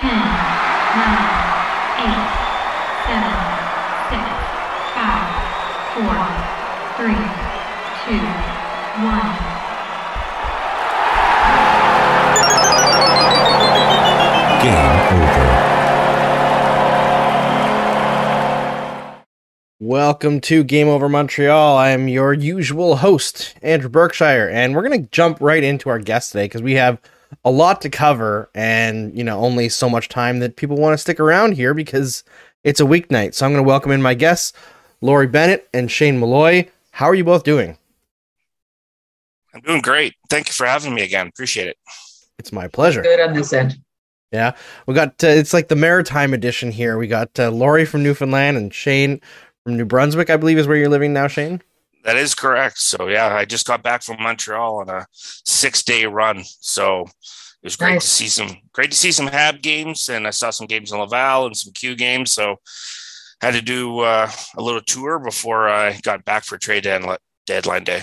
10, 9, 8, 7, 6, 5, 4, 3, 2, 1. Game over. Welcome to Game Over Montreal. I am your usual host, Andrew Berkshire, and we're going to jump right into our guest today because we have a lot to cover and, you know, only so much time that people want to stick around here because it's a weeknight. So I'm going to welcome in my guests, Lori Bennett and Shane Malloy. How are you both doing? I'm doing great. Thank you for having me again. Appreciate it. It's my pleasure. Good on this end. Yeah, we got uh, it's like the maritime edition here. We got uh, Laurie from Newfoundland and Shane from New Brunswick, I believe, is where you're living now, Shane. That is correct. So yeah, I just got back from Montreal on a six day run. So it was great Nice. to see some great to see some Hab games, and I saw some games in Laval and some Q games. So had to do uh, a little tour before I got back for trade deadli- deadline day.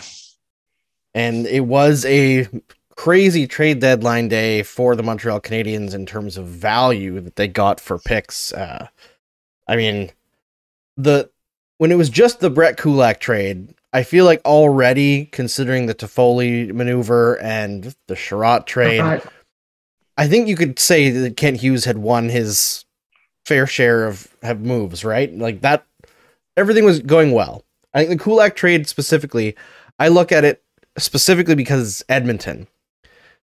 and it was a crazy trade deadline day for the Montreal Canadiens in terms of value that they got for picks. Uh, I mean, the when it was just the Brett Kulak trade, I feel like already considering the Toffoli maneuver and the Chiarot trade, I think you could say that Kent Hughes had won his fair share of have moves, right? Like that, everything was going well. I think the Kulak trade specifically, I look at it specifically because it's Edmonton.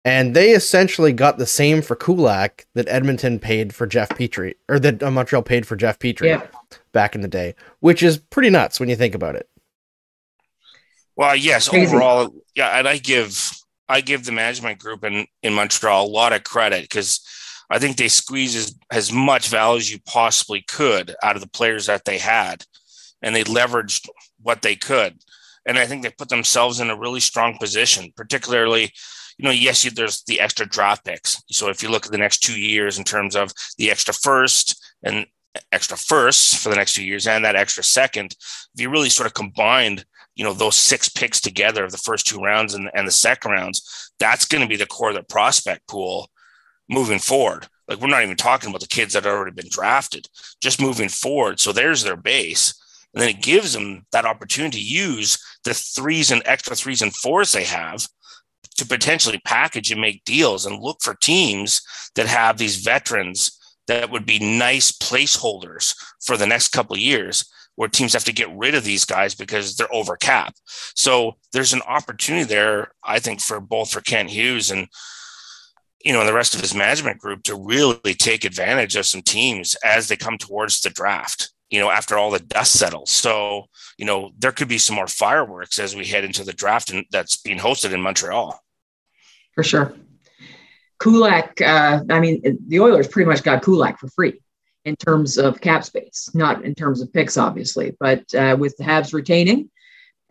And they essentially got the same for Kulak that Edmonton paid for Jeff Petry, or that uh, Montreal paid for Jeff Petry yeah. back in the day, which is pretty nuts when you think about it. Well, yes, Crazy. overall, yeah, and I give I give the management group in in Montreal a lot of credit because I think they squeezed as, as much value as you possibly could out of the players that they had, and they leveraged what they could, and I think they put themselves in a really strong position, particularly. You know, yes, you, there's the extra draft picks. So if you look at the next two years in terms of the extra first and extra first for the next two years and that extra second, if you really sort of combined you know those six picks together of the first two rounds and, and the second rounds that's going to be the core of the prospect pool moving forward. Like we're not even talking about the kids that have already been drafted just moving forward. So there's their base. And then it gives them that opportunity to use the threes and extra threes and fours they have to potentially package and make deals and look for teams that have these veterans that would be nice placeholders for the next couple years where teams have to get rid of these guys because they're over cap. So there's an opportunity there, I think, for both for Kent Hughes and you know and the rest of his management group to really take advantage of some teams as they come towards the draft. You know, after all the dust settles. So you know there could be some more fireworks as we head into the draft and that's being hosted in Montreal. for sure. Kulak, uh, I mean, the Oilers pretty much got Kulak for free in terms of cap space, not in terms of picks, obviously, but uh, with the Habs retaining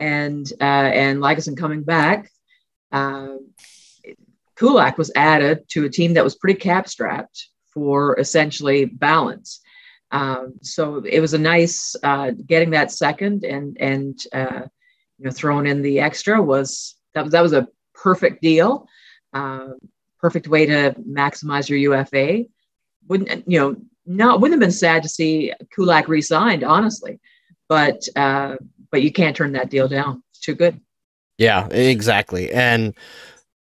and uh, and Lagesson coming back, uh, Kulak was added to a team that was pretty cap strapped for essentially balance. Um, so it was a nice uh, getting that second and and uh, you know throwing in the extra was that was that was a perfect deal. Uh, perfect way to maximize your UFA. Wouldn't you know? No, it wouldn't have been sad to see Kulak re-signed, honestly, but uh, but you can't turn that deal down. It's too good. Yeah, exactly. And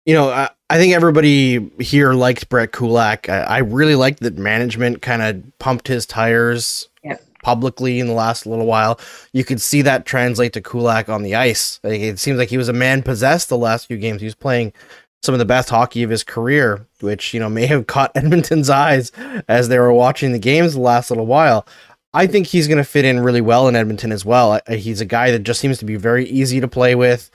you know, I, I think everybody here liked Brett Kulak. I, I really liked that management kind of pumped his tires Yep. publicly in the last little while. You could see that translate to Kulak on the ice. It seems like he was a man possessed the last few games. He was playing some of the best hockey of his career, which you know may have caught Edmonton's eyes as they were watching the games the last little while. I think he's going to fit in really well in Edmonton as well. He's a guy that just seems to be very easy to play with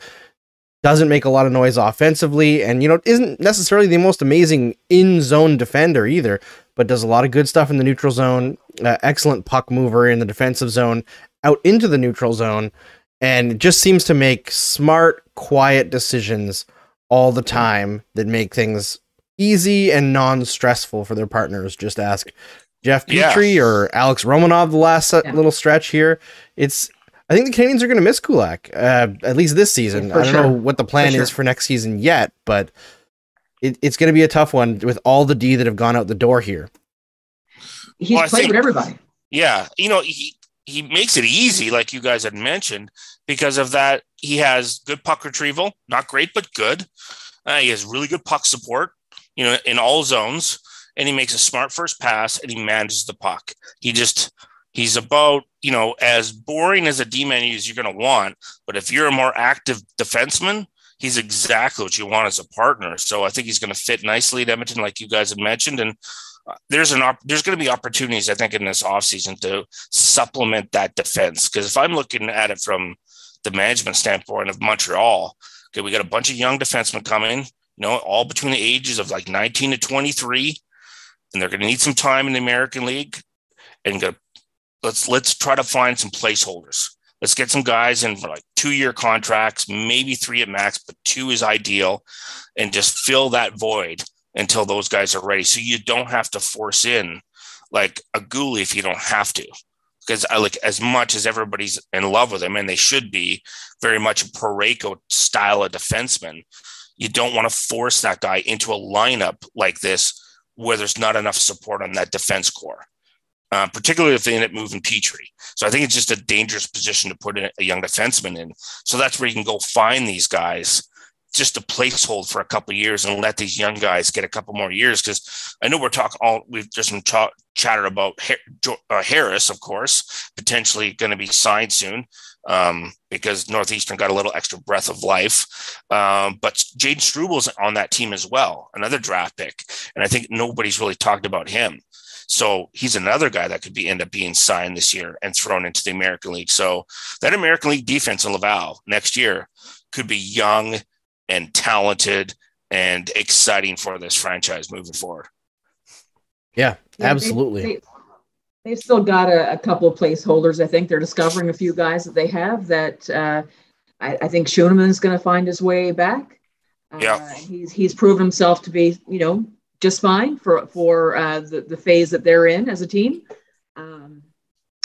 doesn't make a lot of noise offensively and you know isn't necessarily the most amazing in zone defender either but does a lot of good stuff in the neutral zone uh, excellent puck mover in the defensive zone out into the neutral zone and just seems to make smart quiet decisions all the time that make things easy and non-stressful for their partners just ask jeff Yeah. petry or alex romanov the last uh, Yeah. little stretch here it's I think the Canadiens are going to miss Kulak, uh, at least this season. For I don't sure. know what the plan For is sure. for next season yet, but it, it's going to be a tough one with all the D that have gone out the door here. he's Well, played think- with everybody. Yeah, you know, he he makes it easy, like you guys had mentioned, because of that. He has good puck retrieval, not great, but good. Uh, he has really good puck support, you know, in all zones, and he makes a smart first pass and he manages the puck. He just he's about you know as boring as a D man as you're going to want, but if you're a more active defenseman. He's exactly what you want as a partner. So I think he's going to fit nicely at Edmonton, like you guys have mentioned. And uh, there's an op- there's going to be opportunities I think in this offseason to supplement that defense because if I'm looking at it from the management standpoint of Montreal, okay, we got a bunch of young defensemen coming, you know, all between the ages of like 19 to 23, and they're going to need some time in the American League, and go, let's let's try to find some placeholders. Let's get some guys in for like two year contracts, maybe three at max, but two is ideal, and just fill that void until those guys are ready. So you don't have to force in like a Guhle if you don't have to. Because I like as much as everybody's in love with him, and they should be very much a Pareko style of defenseman, you don't want to force that guy into a lineup like this where there's not enough support on that defense core, uh, particularly if they end up moving Petry. So I think it's just a dangerous position to put a young defenseman in. So that's where you can go find these guys just a placeholder for a couple years and let these young guys get a couple more years because I know we're talking all we've just been ch- chatter about uh, Harris, of course, potentially going to be signed soon um, because Northeastern got a little extra breath of life. Um, but Jayden Struble's on that team as well, another draft pick, and I think nobody's really talked about him. So he's another guy that could be end up being signed this year and thrown into the American League. So that American League defense in Laval next year could be young and talented and exciting for this franchise moving forward. Yeah, Yeah, they- absolutely. They, they've still got a, a couple of placeholders. I think they're discovering a few guys that they have that uh, I, I think Schueneman's going to find his way back. Uh, Yeah. he's he's proven himself to be you know just fine for for uh, the the phase that they're in as a team. Um,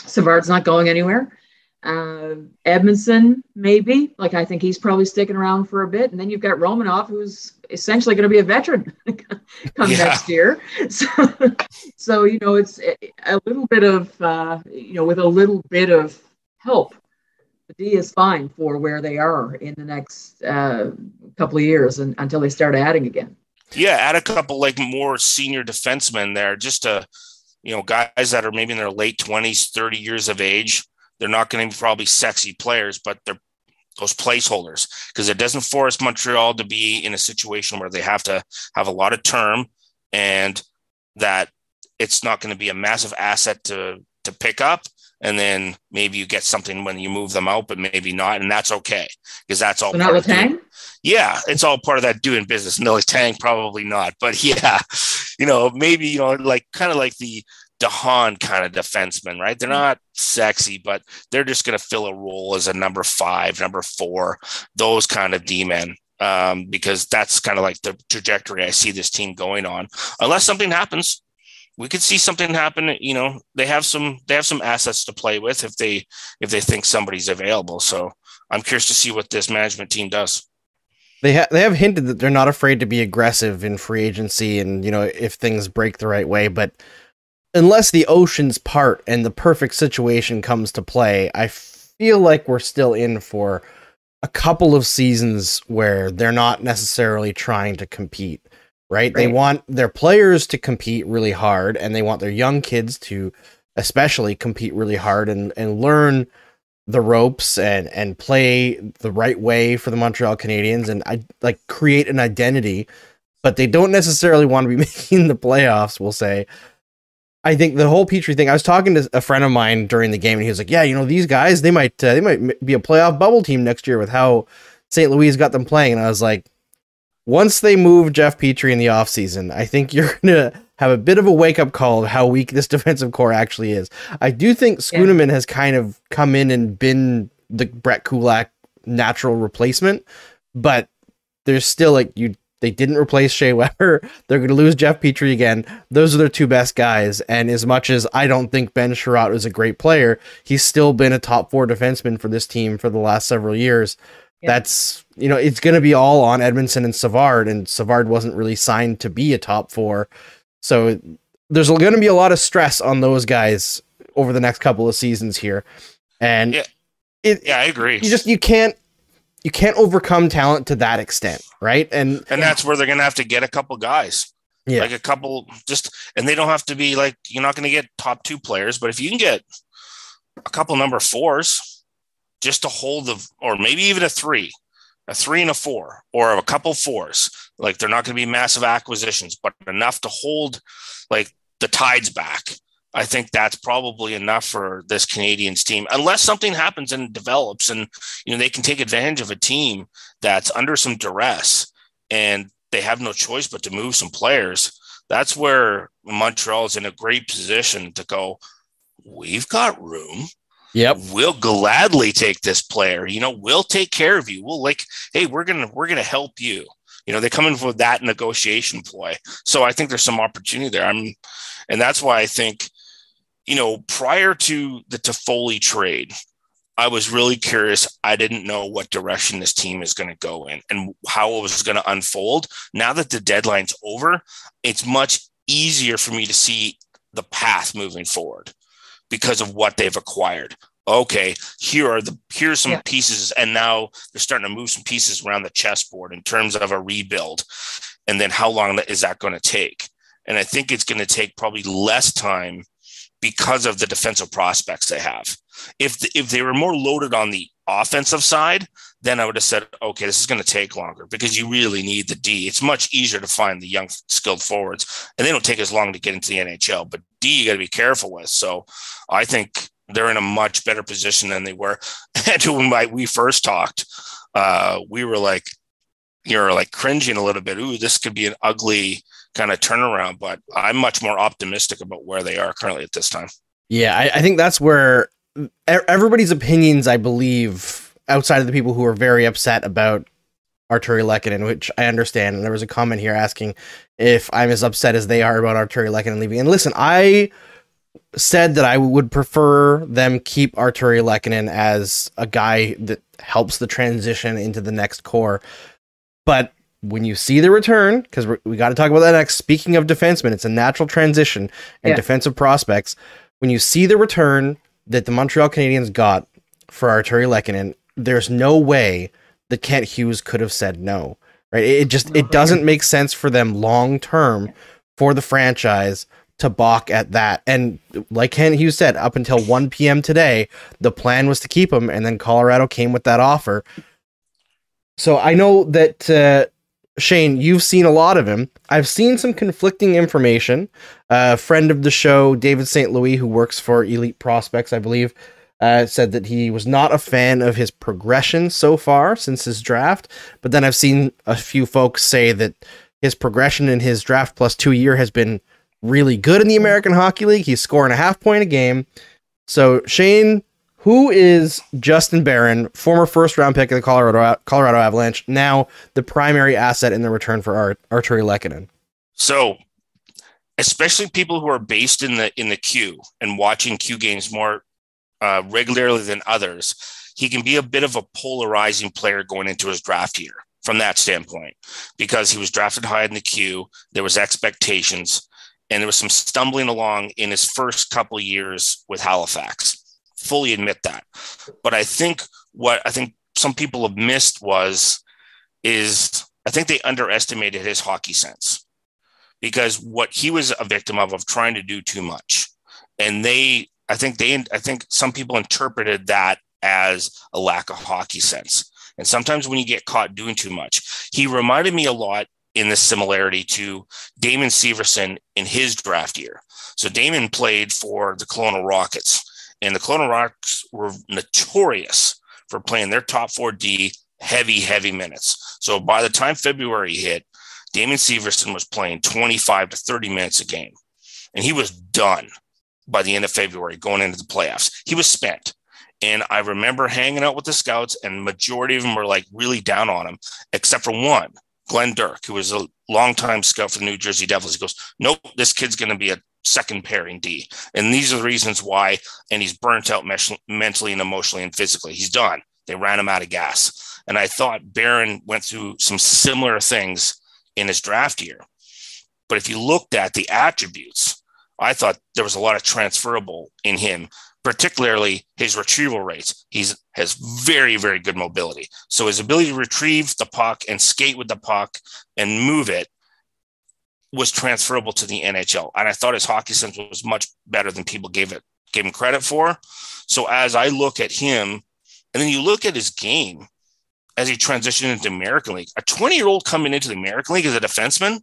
Savard's not going anywhere. Uh, Edmundson, maybe. Like I think he's probably sticking around for a bit, and then you've got Romanov, who's essentially going to be a veteran come Yeah. next year. So, so you know, it's a little bit of uh, you know, with a little bit of help, the D is fine for where they are in the next uh, couple of years, and until they start adding again. Yeah, add a couple like more senior defensemen there, just to you know, guys that are maybe in their late twenties, thirty years of age. They're not going to be probably sexy players, but they're those placeholders because it doesn't force Montreal to be in a situation where they have to have a lot of term and that it's not going to be a massive asset to to pick up and then maybe you get something when you move them out but maybe not and that's okay because that's all So not with Tang. yeah, it's all part of that doing business. No, Tang probably not, but yeah, you know, maybe you know, like kind of like the Dahan kind of defenseman, right? They're not sexy, but they're just going to fill a role as a number five, number four, those kind of D men. Um, because that's kind of like the trajectory I see this team going on, unless something happens. We could see something happen. You know, they have some they have some assets to play with if they if they think somebody's available. So I'm curious to see what this management team does. They ha- they have hinted that they're not afraid to be aggressive in free agency and you know if things break the right way, but unless the oceans part and the perfect situation comes to play, I feel like we're still in for a couple of seasons where they're not necessarily trying to compete, right? They want their players to compete really hard and they want their young kids to especially compete really hard and and learn the ropes and and play the right way for the Montreal Canadiens and I like create an identity, but they don't necessarily want to be making the playoffs. We'll say. I think the whole Petry thing. I was talking to a friend of mine during the game, and he was like, "Yeah, you know, these guys, they might uh, they might be a playoff bubble team next year with how St. Louis got them playing." And I was like, once they move Jeff Petry in the offseason, I think you're gonna have a bit of a wake up call of how weak this defensive core actually is. I do think Schueneman has kind of come in and been the Brett Kulak natural replacement, but there's still like you they didn't replace Shea Weber. They're going to lose Jeff Petry again. Those are their two best guys. And as much as I don't think Ben Chiarot is a great player, he's still been a top four defenseman for this team for the last several years. Yeah. That's you know it's going to be all on Edmundson and Savard, and Savard wasn't really signed to be a top four. So there's going to be a lot of stress on those guys over the next couple of seasons here, and Yeah. it Yeah, I agree. you just you can't you can't overcome talent to that extent, right? And and that's where they're going to have to get a couple guys. Yeah. Like a couple just and they don't have to be like you're not going to get top 2 players, but if you can get a couple number 4s just to hold the or maybe even a 3, a 3 and a 4 or a couple 4s. Like they're not going to be massive acquisitions, but enough to hold like the tides back. I think that's probably enough for this Canadiens team, unless something happens and develops, and you know they can take advantage of a team that's under some duress and they have no choice but to move some players. That's where Montreal is in a great position to go. We've got room. yep, We'll gladly take this player. You know, we'll take care of you. We'll like, hey, we're gonna we're gonna help you. You know, they come in with that negotiation ploy. So I think there's some opportunity there. I'm, and that's why I think, you know, prior to the Toffoli trade, I was really curious. I didn't know what direction this team is going to go in and how it was going to unfold. Now that the deadline's over, it's much easier for me to see the path moving forward because of what they've acquired. Okay, here are the here's some Yeah. pieces, and now they're starting to move some pieces around the chessboard in terms of a rebuild. And then how long is that going to take? And I think it's going to take probably less time because of the defensive prospects they have. If the, if they were more loaded on the offensive side, then I would have said, okay, this is going to take longer because you really need the D. It's much easier to find the young skilled forwards, and they don't take as long to get into the NHL. But D, you got to be careful with. So I think they're in a much better position than they were. And when we first talked, uh, we were like, you're like cringing a little bit. Ooh, this could be an ugly kind of turnaround. But I'm much more optimistic about where they are currently at this time. yeah. I, I think that's where everybody's opinions, I believe, outside of the people who are very upset about Artturi Lehkonen, which I understand. And there was a comment here asking if I'm as upset as they are about Artturi Lehkonen leaving. And listen, I said that I would prefer them keep Artturi Lehkonen as a guy that helps the transition into the next core. But when you see the return, because we got to talk about that next. Speaking of defensemen, it's a natural transition and Yeah. defensive prospects. When you see the return that the Montreal Canadiens got for Artturi Lehkonen, there's no way that Kent Hughes could have said no. Right? It just it doesn't make sense for them long term for the franchise to balk at that. And like Kent Hughes said, up until 1 p.m. today, the plan was to keep him, and then Colorado came with that offer. So I know that uh, Shane, you've seen a lot of him. I've seen some conflicting information. Uh, a friend of the show, David St. Louis, who works for Elite Prospects, I believe, uh, said that he was not a fan of his progression so far since his draft. But then I've seen a few folks say that his progression in his draft plus two year has been really good in the American Hockey League. He's scoring a half point a game. So Shane, who is Justin Barron, former first round pick of the Colorado Colorado Avalanche, now the primary asset in the return for Art, Artturi Lehkonen? So, especially people who are based in the in the queue and watching Q games more uh, regularly than others, he can be a bit of a polarizing player going into his draft year from that standpoint because he was drafted high in the queue. There was expectations, and there was some stumbling along in his first couple years with Halifax. Fully admit that, but I think what I think some people have missed was is I think they underestimated his hockey sense. Because what he was a victim of of trying to do too much. And they i think they i think some people interpreted that as a lack of hockey sense. And sometimes when you get caught doing too much he reminded me a lot in this similarity to Damon Severson in his draft year. So Damon played for the Kelowna Rockets, and the Kelowna Rockets were notorious for playing their top four D heavy, heavy minutes. So by the time February hit, Damon Severson was playing 25 to 30 minutes a game, and he was done by the end of February going into the playoffs. He was spent. And I remember hanging out with the scouts, and majority of them were like really down on him, except for one, Glenn Dirk, who was a longtime scout for the New Jersey Devils. He goes, Nope, this kid's going to be a second pairing D. And these are the reasons why. And he's burnt out mes- mentally and emotionally and physically. He's done. They ran him out of gas. And I thought Barron went through some similar things in his draft year. But if you looked at the attributes, I thought there was a lot of transferable in him, particularly his retrieval rates. He's has very, very good mobility. So his ability to retrieve the puck and skate with the puck and move it was transferable to the NHL. And I thought his hockey sense was much better than people gave it gave him credit for. So as I look at him, and then you look at his game as he transitioned into American League, a 20 year old coming into the American League as a defenseman,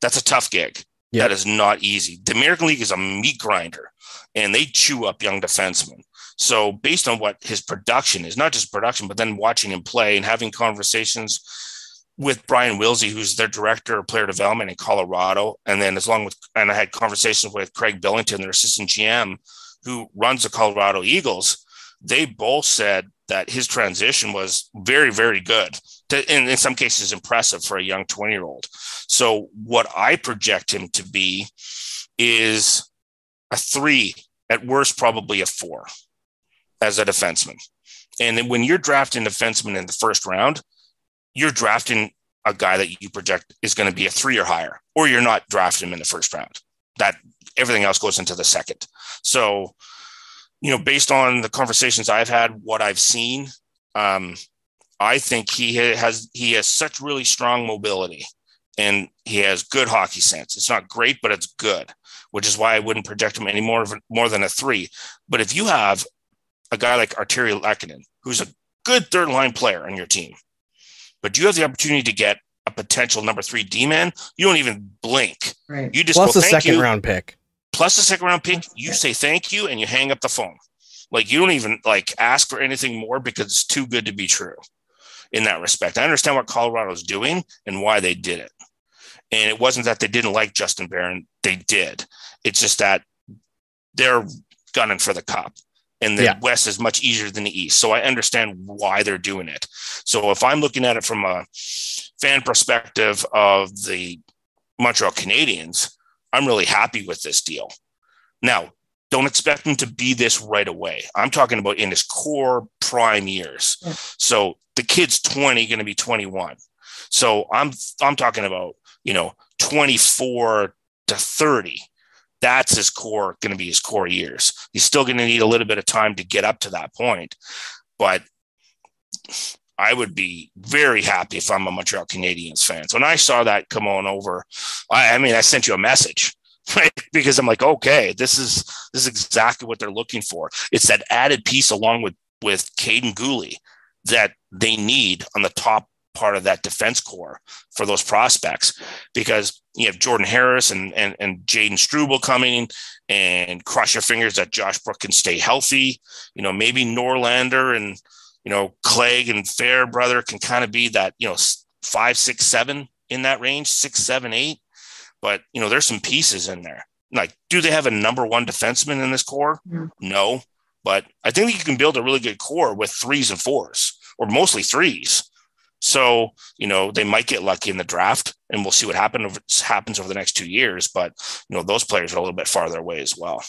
that's a tough gig. Yep. That is not easy. The American League is a meat grinder and they chew up young defensemen. So, based on what his production is, not just production, but then watching him play and having conversations with Brian Willsie, who's their director of player development in Colorado, and then as long with, and I had conversations with Craig Billington, their assistant GM, who runs the Colorado Eagles. They both said that his transition was very, very good. To, in some cases, impressive for a young 20 year old. So, what I project him to be is a three, at worst, probably a four as a defenseman. And then when you're drafting a defenseman in the first round, you're drafting a guy that you project is going to be a three or higher, or you're not drafting him in the first round. That everything else goes into the second. So, you know, based on the conversations I've had, what I've seen, um, I think he has he has such really strong mobility, and he has good hockey sense. It's not great, but it's good, which is why I wouldn't project him any more more than a three. But if you have a guy like Artturi Lehkonen, who's a good third line player on your team, but you have the opportunity to get a potential number three D man, you don't even blink. Right. You just Plus go, a second you. round pick. Plus a second round pick, you say thank you and you hang up the phone. Like you don't even like ask for anything more because it's too good to be true in that respect. I understand what Colorado's doing and why they did it. And it wasn't that they didn't like Justin Barron, they did. It's just that they're gunning for the cup and the Yeah. West is much easier than the East. So I understand why they're doing it. So if I'm looking at it from a fan perspective of the Montreal Canadiens, I'm really happy with this deal. Now, don't expect him to be this right away. I'm talking about in his core prime years. Yeah. So the kid's 20, going to be 21. So I'm I'm talking about, you know, 24 to 30 that's his core going to be his core years. He's still going to need a little bit of time to get up to that point but i would be very happy if i'm a montreal canadiens fan. So when i saw that come on over i, I mean i sent you a message right? Because i'm like okay this is this is exactly what they're looking for. It's that added piece along with with Kaiden Guhle that they need on the top part of that defense core for those prospects because you have Jordan Harris and and, and Jayden Struble coming and cross your fingers that Josh Brook can stay healthy. You know, maybe Norlander and you know Clegg and Fairbrother can kind of be that you know five, six, seven in that range, six, seven, eight. But you know, there's some pieces in there. Like, do they have a number one defenseman in this core? No, but I think you can build a really good core with threes and fours, or mostly threes. So, you know, they might get lucky in the draft and we'll see what happen over, happens over the next two years. But, you know, those players are a little bit farther away as well.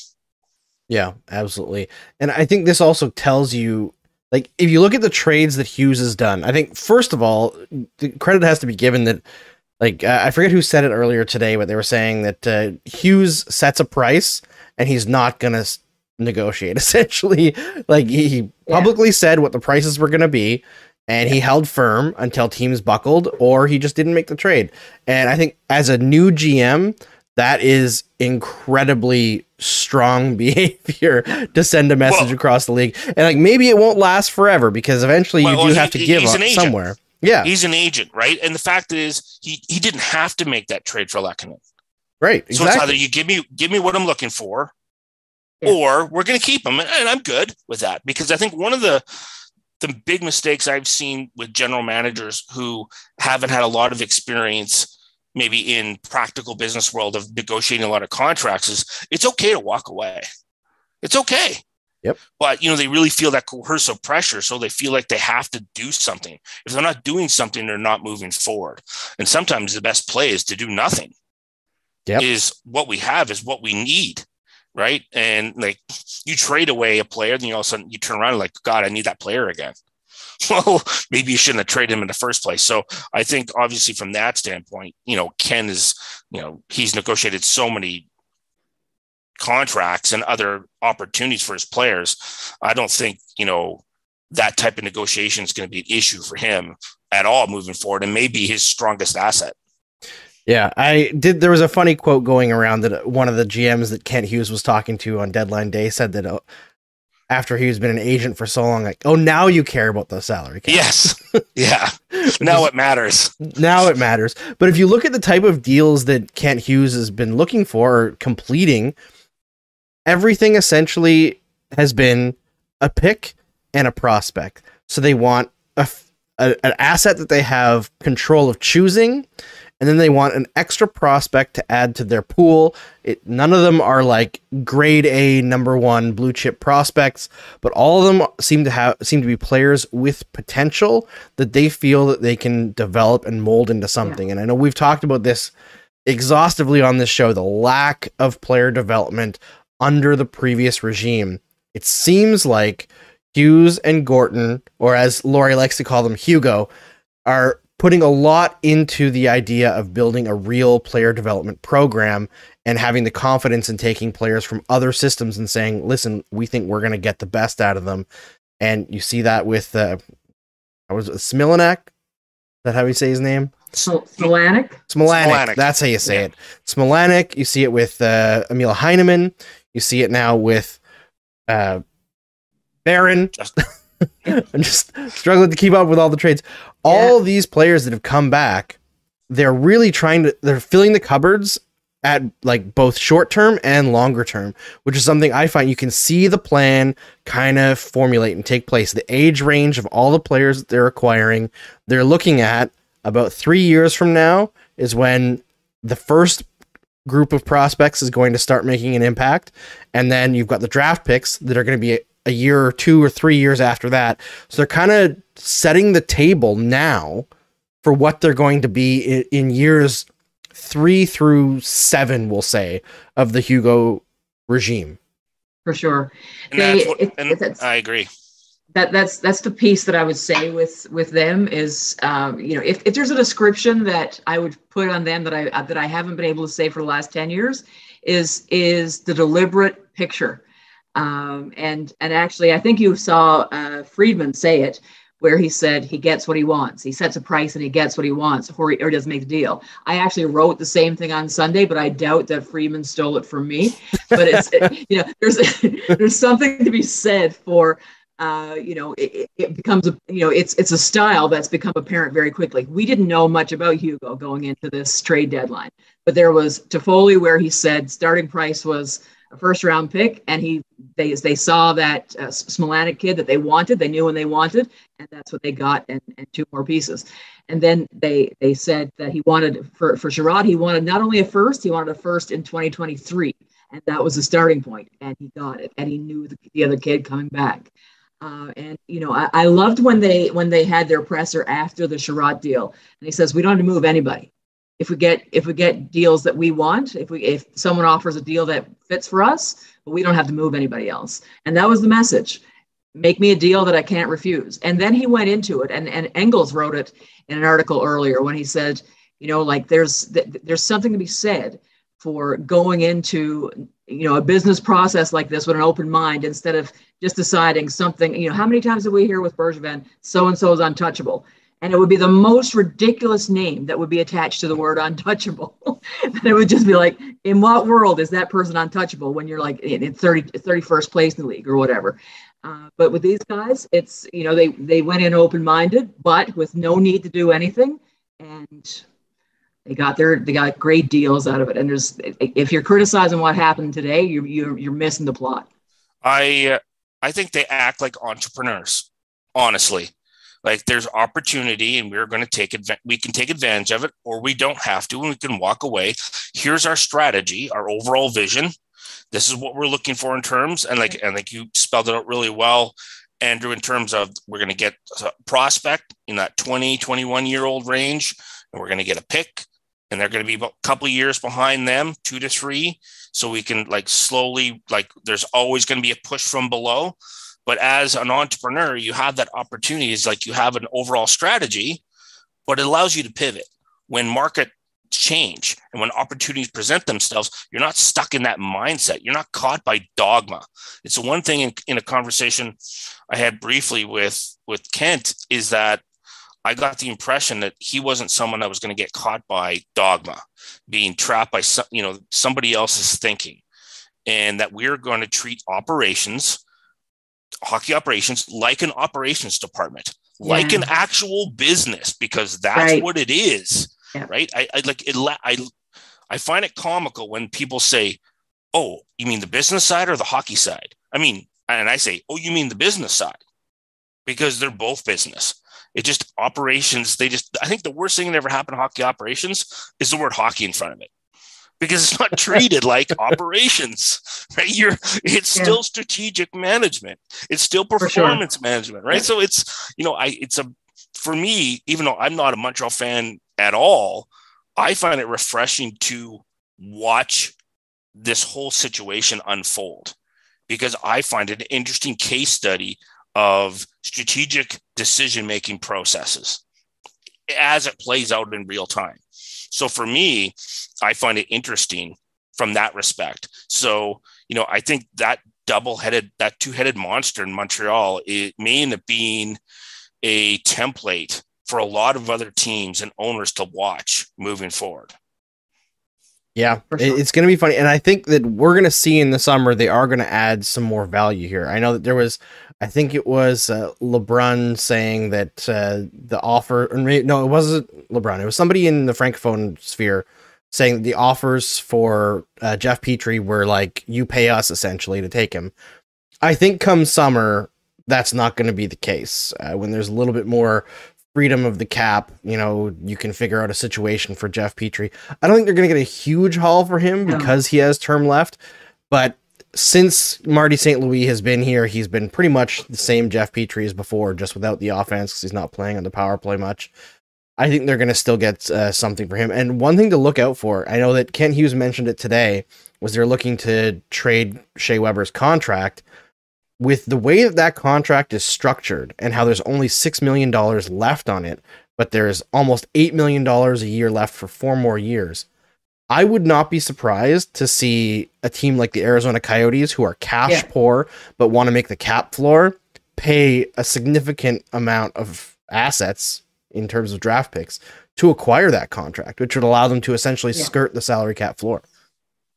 Yeah, absolutely. And I think this also tells you like if you look at the trades that Hughes has done, I think first of all, the credit has to be given that like uh, I forget who said it earlier today, but they were saying that uh, Hughes sets a price and he's not going to negotiate essentially. Like he, he Yeah. publicly said what the prices were going to be and he held firm until teams buckled or he just didn't make the trade. And I think as a new GM, that is incredibly strong behavior to send a message Well- across the league. And like maybe it won't last forever because eventually Well, you well, do he- have to he- give up somewhere. Yeah, He's an agent, right? And the fact is, he he didn't have to make that trade for Lehkonen. right. Exactly. So it's either you give me give me what I'm looking for, Yeah. or we're going to keep him, and I'm good with that because I think one of the the big mistakes I've seen with general managers who haven't had a lot of experience, maybe in practical business world of negotiating a lot of contracts, is it's okay to walk away. It's okay. Yep. But you know they really feel that coercive pressure, so they feel like they have to do something. If they're not doing something, they're not moving forward. And sometimes the best play is to do nothing Yep. is what we have is what we need right? And like you trade away a player then you all of a sudden you turn around and like god i need that player again. Well maybe you shouldn't have traded him in the first place. So i think obviously from that standpoint you know ken is you know he's negotiated so many contracts and other opportunities for his players, I don't think, you know, that type of negotiation is going to be an issue for him at all moving forward and maybe his strongest asset. Yeah, I did. There was a funny quote going around that one of the GMs that Kent Hughes was talking to on deadline day said that uh, after he's been an agent for so long, like, oh, now you care about the salary cap. Yes. yeah. now it matters. Now it matters. But if you look at the type of deals that Kent Hughes has been looking for or completing, everything essentially has been a pick and a prospect. So they want a, a, an asset that they have control of choosing, and then they want an extra prospect to add to their pool. It, none of them are like grade A number one blue chip prospects, but all of them seem to have seem to be players with potential that they feel that they can develop and mold into something. Yeah. And I know we've talked about this exhaustively on this show the lack of player development under the previous regime. It seems like Hughes and Gorton, or as Laurie likes to call them, Hugo, are putting a lot into the idea of building a real player development program and having the confidence in taking players from other systems and saying, listen, we think we're going to get the best out of them. And you see that with, uh, was it Smilanek? Is that how you say his name? Smilanic? Smilanic. That's how you say yeah. it. Smilanic. You see it with uh, Emil Heineman. You see it now with uh, Barron. I'm just struggling to keep up with all the trades. All yeah. these players that have come back, they're really trying to. They're filling the cupboards at like both short term and longer term, which is something I find you can see the plan kind of formulate and take place. The age range of all the players that they're acquiring, they're looking at about three years from now is when the first group of prospects is going to start making an impact. And then you've got the draft picks that are going to be a year or two or three years after that. So they're kind of setting the table now for what they're going to be in, in years three through seven, we'll say, of the Hugo regime. For sure. And they, what, it, and I agree. That that's that's the piece that I would say with with them is um, you know if, if there's a description that I would put on them that I that I haven't been able to say for the last ten years is is the deliberate picture um, and and actually, I think you saw uh, Friedman say it, where he said he gets what he wants. He sets a price and he gets what he wants, or he, or doesn't make the deal. I actually wrote the same thing on Sunday, but I doubt that Friedman stole it from me. But it's you know there's there's something to be said for. Uh, you know, it, it, becomes a you know it's it's a style that's become apparent very quickly. We didn't know much about Hugo going into this trade deadline, but there was Toffoli where he said starting price was a first round pick, and he they they saw that uh, Smilanic kid that they wanted. They knew when they wanted, and that's what they got, and, and two more pieces. And then they they said that he wanted for for Chiarot, he wanted not only a first, he wanted a first in 2023, and that was the starting point, and he got it, and he knew the, the other kid coming back. Uh, and you know, I, I, loved when they when they had their presser after the Chiarot deal, and he says we don't have to move anybody if we get if we get deals that we want if we if someone offers a deal that fits for us but we don't have to move anybody else. And that was the message. Make me a deal that i can't refuse. And then he went into it and and engels wrote it in an article earlier when he said you know like there's there's something to be said for going into you know a business process like this with an open mind instead of just deciding something you know how many times did we hear with bergevin so and so is untouchable and it would be the most ridiculous name that would be attached to the word untouchable. and it would just be like, in what world is that person untouchable when you're like in 30, 31st place in the league or whatever? Uh, but with these guys, it's, you know, they, they went in open minded, but with no need to do anything. And they got their, they got great deals out of it. And there's, if you're criticizing what happened today, you're, you're, you're missing the plot. I, I think they act like entrepreneurs, honestly like there's opportunity and we're going to take it we can take advantage of it or we don't have to and we can walk away. Here's our strategy our overall vision. This is what we're looking for in terms and like and like you spelled it out really well andrew in terms of we're going to get a prospect in that 20 21 year old range and we're going to get a pick and they're going to be a couple years behind them two to three. So we can like slowly like there's always going to be a push from below but as an entrepreneur, you have that opportunity. It's like you have an overall strategy, but it allows you to pivot when market change. And when opportunities present themselves, you're not stuck in that mindset. You're not caught by dogma. It's the one thing in, in a conversation I had briefly with with Kent is that I got the impression that he wasn't someone that was going to get caught by dogma, being trapped by some, you know somebody else's thinking, and that we're going to treat operations, hockey operations, like an operations department, yeah. like an actual business, because that's right. what it is yeah. right? I, I like it. I I find it comical when people say, "Oh, you mean the business side or the hockey side?" I mean, and I say, "Oh, you mean the business side," because they're both business. It just operations. They just. I think the worst thing that ever happened to hockey operations is the word hockey in front of it because it's not treated like operations right you're it's yeah. still strategic management it's still performance sure. management right yeah. so it's you know i it's a for me even though i'm not a montreal fan at all, I find it refreshing to watch this whole situation unfold because I find it an interesting case study of strategic decision making processes as it plays out in real time. So for me, I find it interesting from that respect. So, you know, I think that double headed, that two headed monster in Montreal, it may end up being a template for a lot of other teams and owners to watch moving forward. Yeah, sure. it's going to be funny. And I think that we're going to see in the summer, they are going to add some more value here. I know that there was, I think it was uh, LeBrun saying that uh, the offer, no, it wasn't LeBrun. It was somebody in the Francophone sphere saying the offers for uh, Jeff Petry were like, you pay us essentially to take him. I think come summer, that's not going to be the case. Uh, when there's a little bit more freedom of the cap, you know, you can figure out a situation for Jeff Petry. I don't think they're going to get a huge haul for him because he has term left, but since Marty St. Louis has been here, he's been pretty much the same Jeff Petry as before, just without the offense because he's not playing on the power play much. I think they're going to still get uh, something for him. And one thing to look out for, I know that Kent Hughes mentioned it today, was they're looking to trade Shea Weber's contract with the way that that contract is structured and how there's only $6 million left on it, but there's almost $8 million a year left for four more years, I would not be surprised to see a team like the Arizona Coyotes, who are cash yeah. poor but want to make the cap floor, pay a significant amount of assets in terms of draft picks to acquire that contract, which would allow them to essentially yeah. skirt the salary cap floor.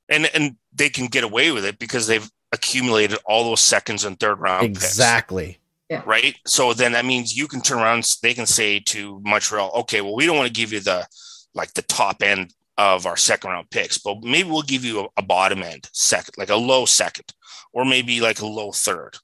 And and they can get away with it because they've accumulated all those seconds and third round exactly. Picks, right. So then that means you can turn around. They can say to Montreal, okay, well, we don't want to give you the like the top end of our second round picks, but maybe we'll give you a, a bottom end second, like a low second, or maybe like a low third.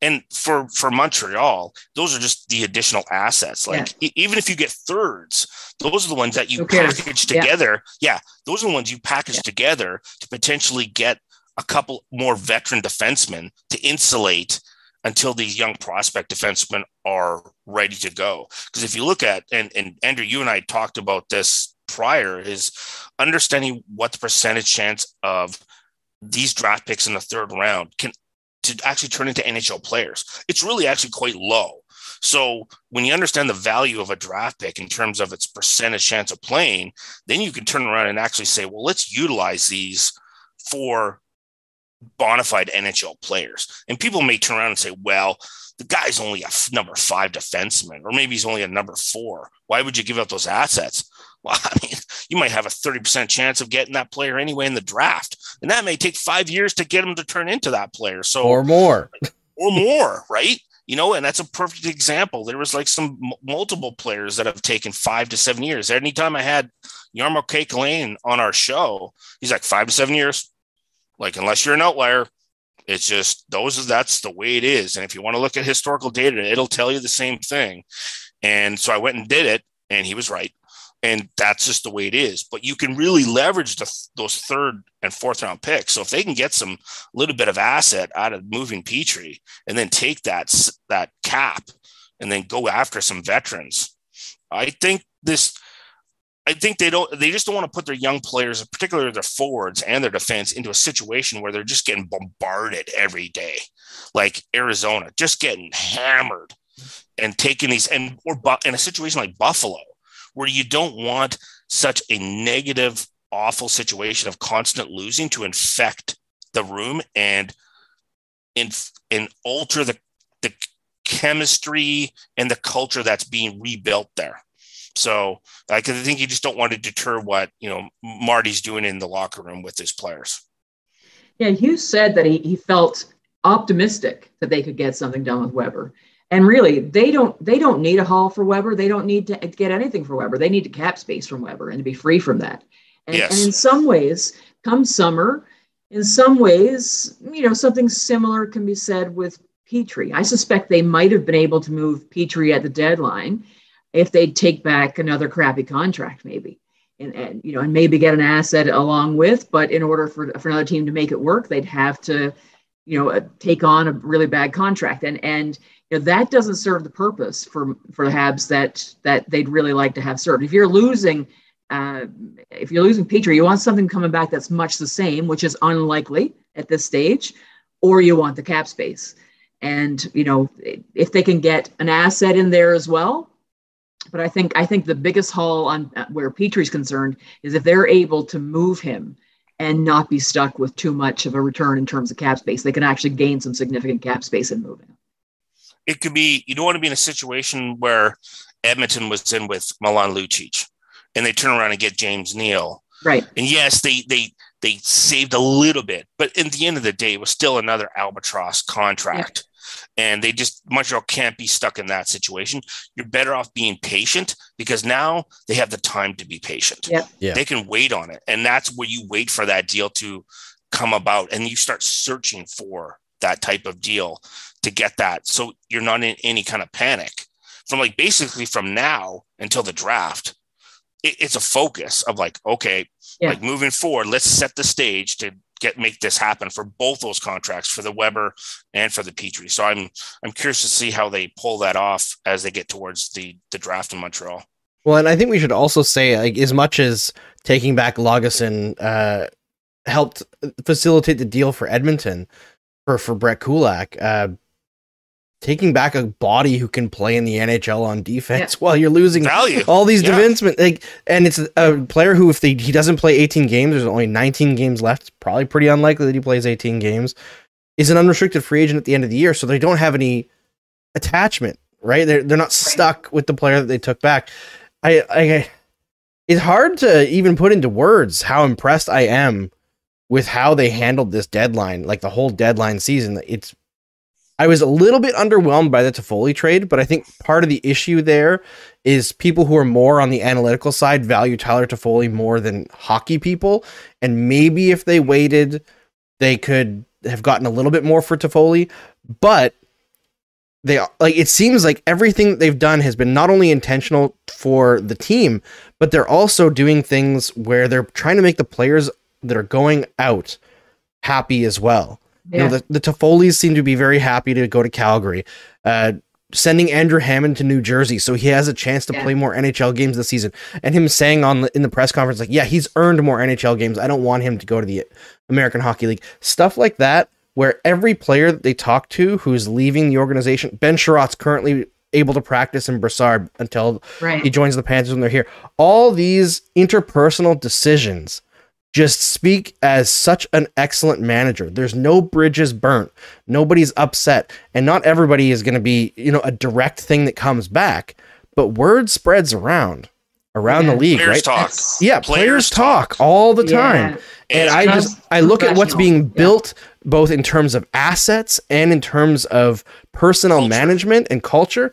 And for for Montreal, those are just the additional assets. Like yeah. e- even if you get thirds, those are the ones that you package together. Yeah. yeah. those are the ones you package yeah. together to potentially get a couple more veteran defensemen to insulate until these young prospect defensemen are ready to go. Because if you look at and and Andrew, you and I talked about this prior, is understanding what the percentage chance of these draft picks in the third round can to actually turn into NHL players. It's really actually quite low. So when you understand the value of a draft pick in terms of its percentage chance of playing, then you can turn around and actually say, well, let's utilize these for bona fide NHL players. And people may turn around and say, well, the guy's only a f- number five defenseman, or maybe he's only a number four. Why would you give up those assets? Well, I mean, you might have a 30% chance of getting that player anyway in the draft. And that may take five years to get him to turn into that player. So, or more, or more, right? You know, and that's a perfect example. There was like some m- multiple players that have taken five to seven years. Anytime I had Jarmo Kekalainen on our show, he's like five to seven years, like unless you're an outlier, it's just those that's the way it is. And if you want to look at historical data, it'll tell you the same thing. And so I went and did it, and he was right. And that's just the way it is. But you can really leverage the, those third and fourth round picks. So if they can get some little bit of asset out of moving Petry, and then take that that cap and then go after some veterans, I think this I think they don't. They just don't want to put their young players, particularly their forwards and their defense, into a situation where they're just getting bombarded every day, like Arizona, just getting hammered and taking these, and or in a situation like Buffalo, where you don't want such a negative, awful situation of constant losing to infect the room and in and alter the the chemistry and the culture that's being rebuilt there. So I think you just don't want to deter what you know Marty's doing in the locker room with his players. Yeah, Hughes said that he, he felt optimistic that they could get something done with Weber. And really, they don't they don't need a haul for Weber. They don't need to get anything for Weber. They need to cap space from Weber and to be free from that. And, Yes. and in some ways, come summer, in some ways, you know, something similar can be said with Petry. I suspect they might have been able to move Petry at the deadline if they'd take back another crappy contract, maybe. And, and you know, and maybe get an asset along with, but in order for, for another team to make it work, they'd have to, you know, uh, take on a really bad contract. And and you know that doesn't serve the purpose for for the Habs that that they'd really like to have served. If you're losing, uh, if you're losing Petry, you want something coming back that's much the same, which is unlikely at this stage, or you want the cap space. And you know, if they can get an asset in there as well, but I think I think the biggest haul on uh, where Petry's concerned is if they're able to move him and not be stuck with too much of a return in terms of cap space, they can actually gain some significant cap space in moving. Him. It could be you don't want to be in a situation where Edmonton was in with Milan Lucic and they turn around and get James Neal. Right. And yes, they they they saved a little bit, but in the end of the day, it was still another albatross contract. And they just Montreal can't be stuck in that situation. You're better off being patient because now they have the time to be patient. Yep. Yeah. They can wait on it. And that's where you wait for that deal to come about and you start searching for that type of deal to get that. So you're not in any kind of panic. From like basically from now until the draft, it, it's a focus of like, okay, Yeah. like moving forward, let's set the stage to get make this happen for both those contracts for the Weber and for the Petry. So I'm I'm curious to see how they pull that off as they get towards the the draft in Montreal. Well, and I think we should also say, like, as much as taking back Lagesson uh, helped facilitate the deal for Edmonton for for Brett Kulak, uh, taking back a body who can play in the NHL on defense while you're losing Value. all these Yeah. defensemen, like, and it's a player who, if they, he doesn't play 18 games, there's only 19 games left. It's probably pretty unlikely that he plays 18 games. Is an unrestricted free agent at the end of the year, so they don't have any attachment, right? They're they're not stuck with the player that they took back. I, I it's hard to even put into words how impressed I am with how they handled this deadline, like the whole deadline season. It's I was a little bit underwhelmed by the Toffoli trade, but I think part of the issue there is people who are more on the analytical side value Tyler Toffoli more than hockey people, and maybe if they waited, they could have gotten a little bit more for Toffoli, but they like it seems like everything they've done has been not only intentional for the team, but they're also doing things where they're trying to make the players that are going out happy as well. You Yeah. know, the, the Toffoli's seem to be very happy to go to Calgary. Uh, sending Andrew Hammond to New Jersey so he has a chance to Yeah. play more NHL games this season. And him saying on the, in the press conference like, "Yeah, he's earned more NHL games. I don't want him to go to the American Hockey League." Stuff like that where every player that they talk to who's leaving the organization, Ben Chiarot's currently able to practice in Brossard until Right. he joins the Panthers when they're here. All these interpersonal decisions just speak as such an excellent manager. There's no bridges burnt. Nobody's upset. And not everybody is going to be, you know, a direct thing that comes back, but word spreads around around Yeah. the league, Players right? talk. Yeah, players, Players talk, talk. all the Yeah. time. And I just I look at what's professional. being Yeah. built both in terms of assets and in terms of personnel Culture. management and culture.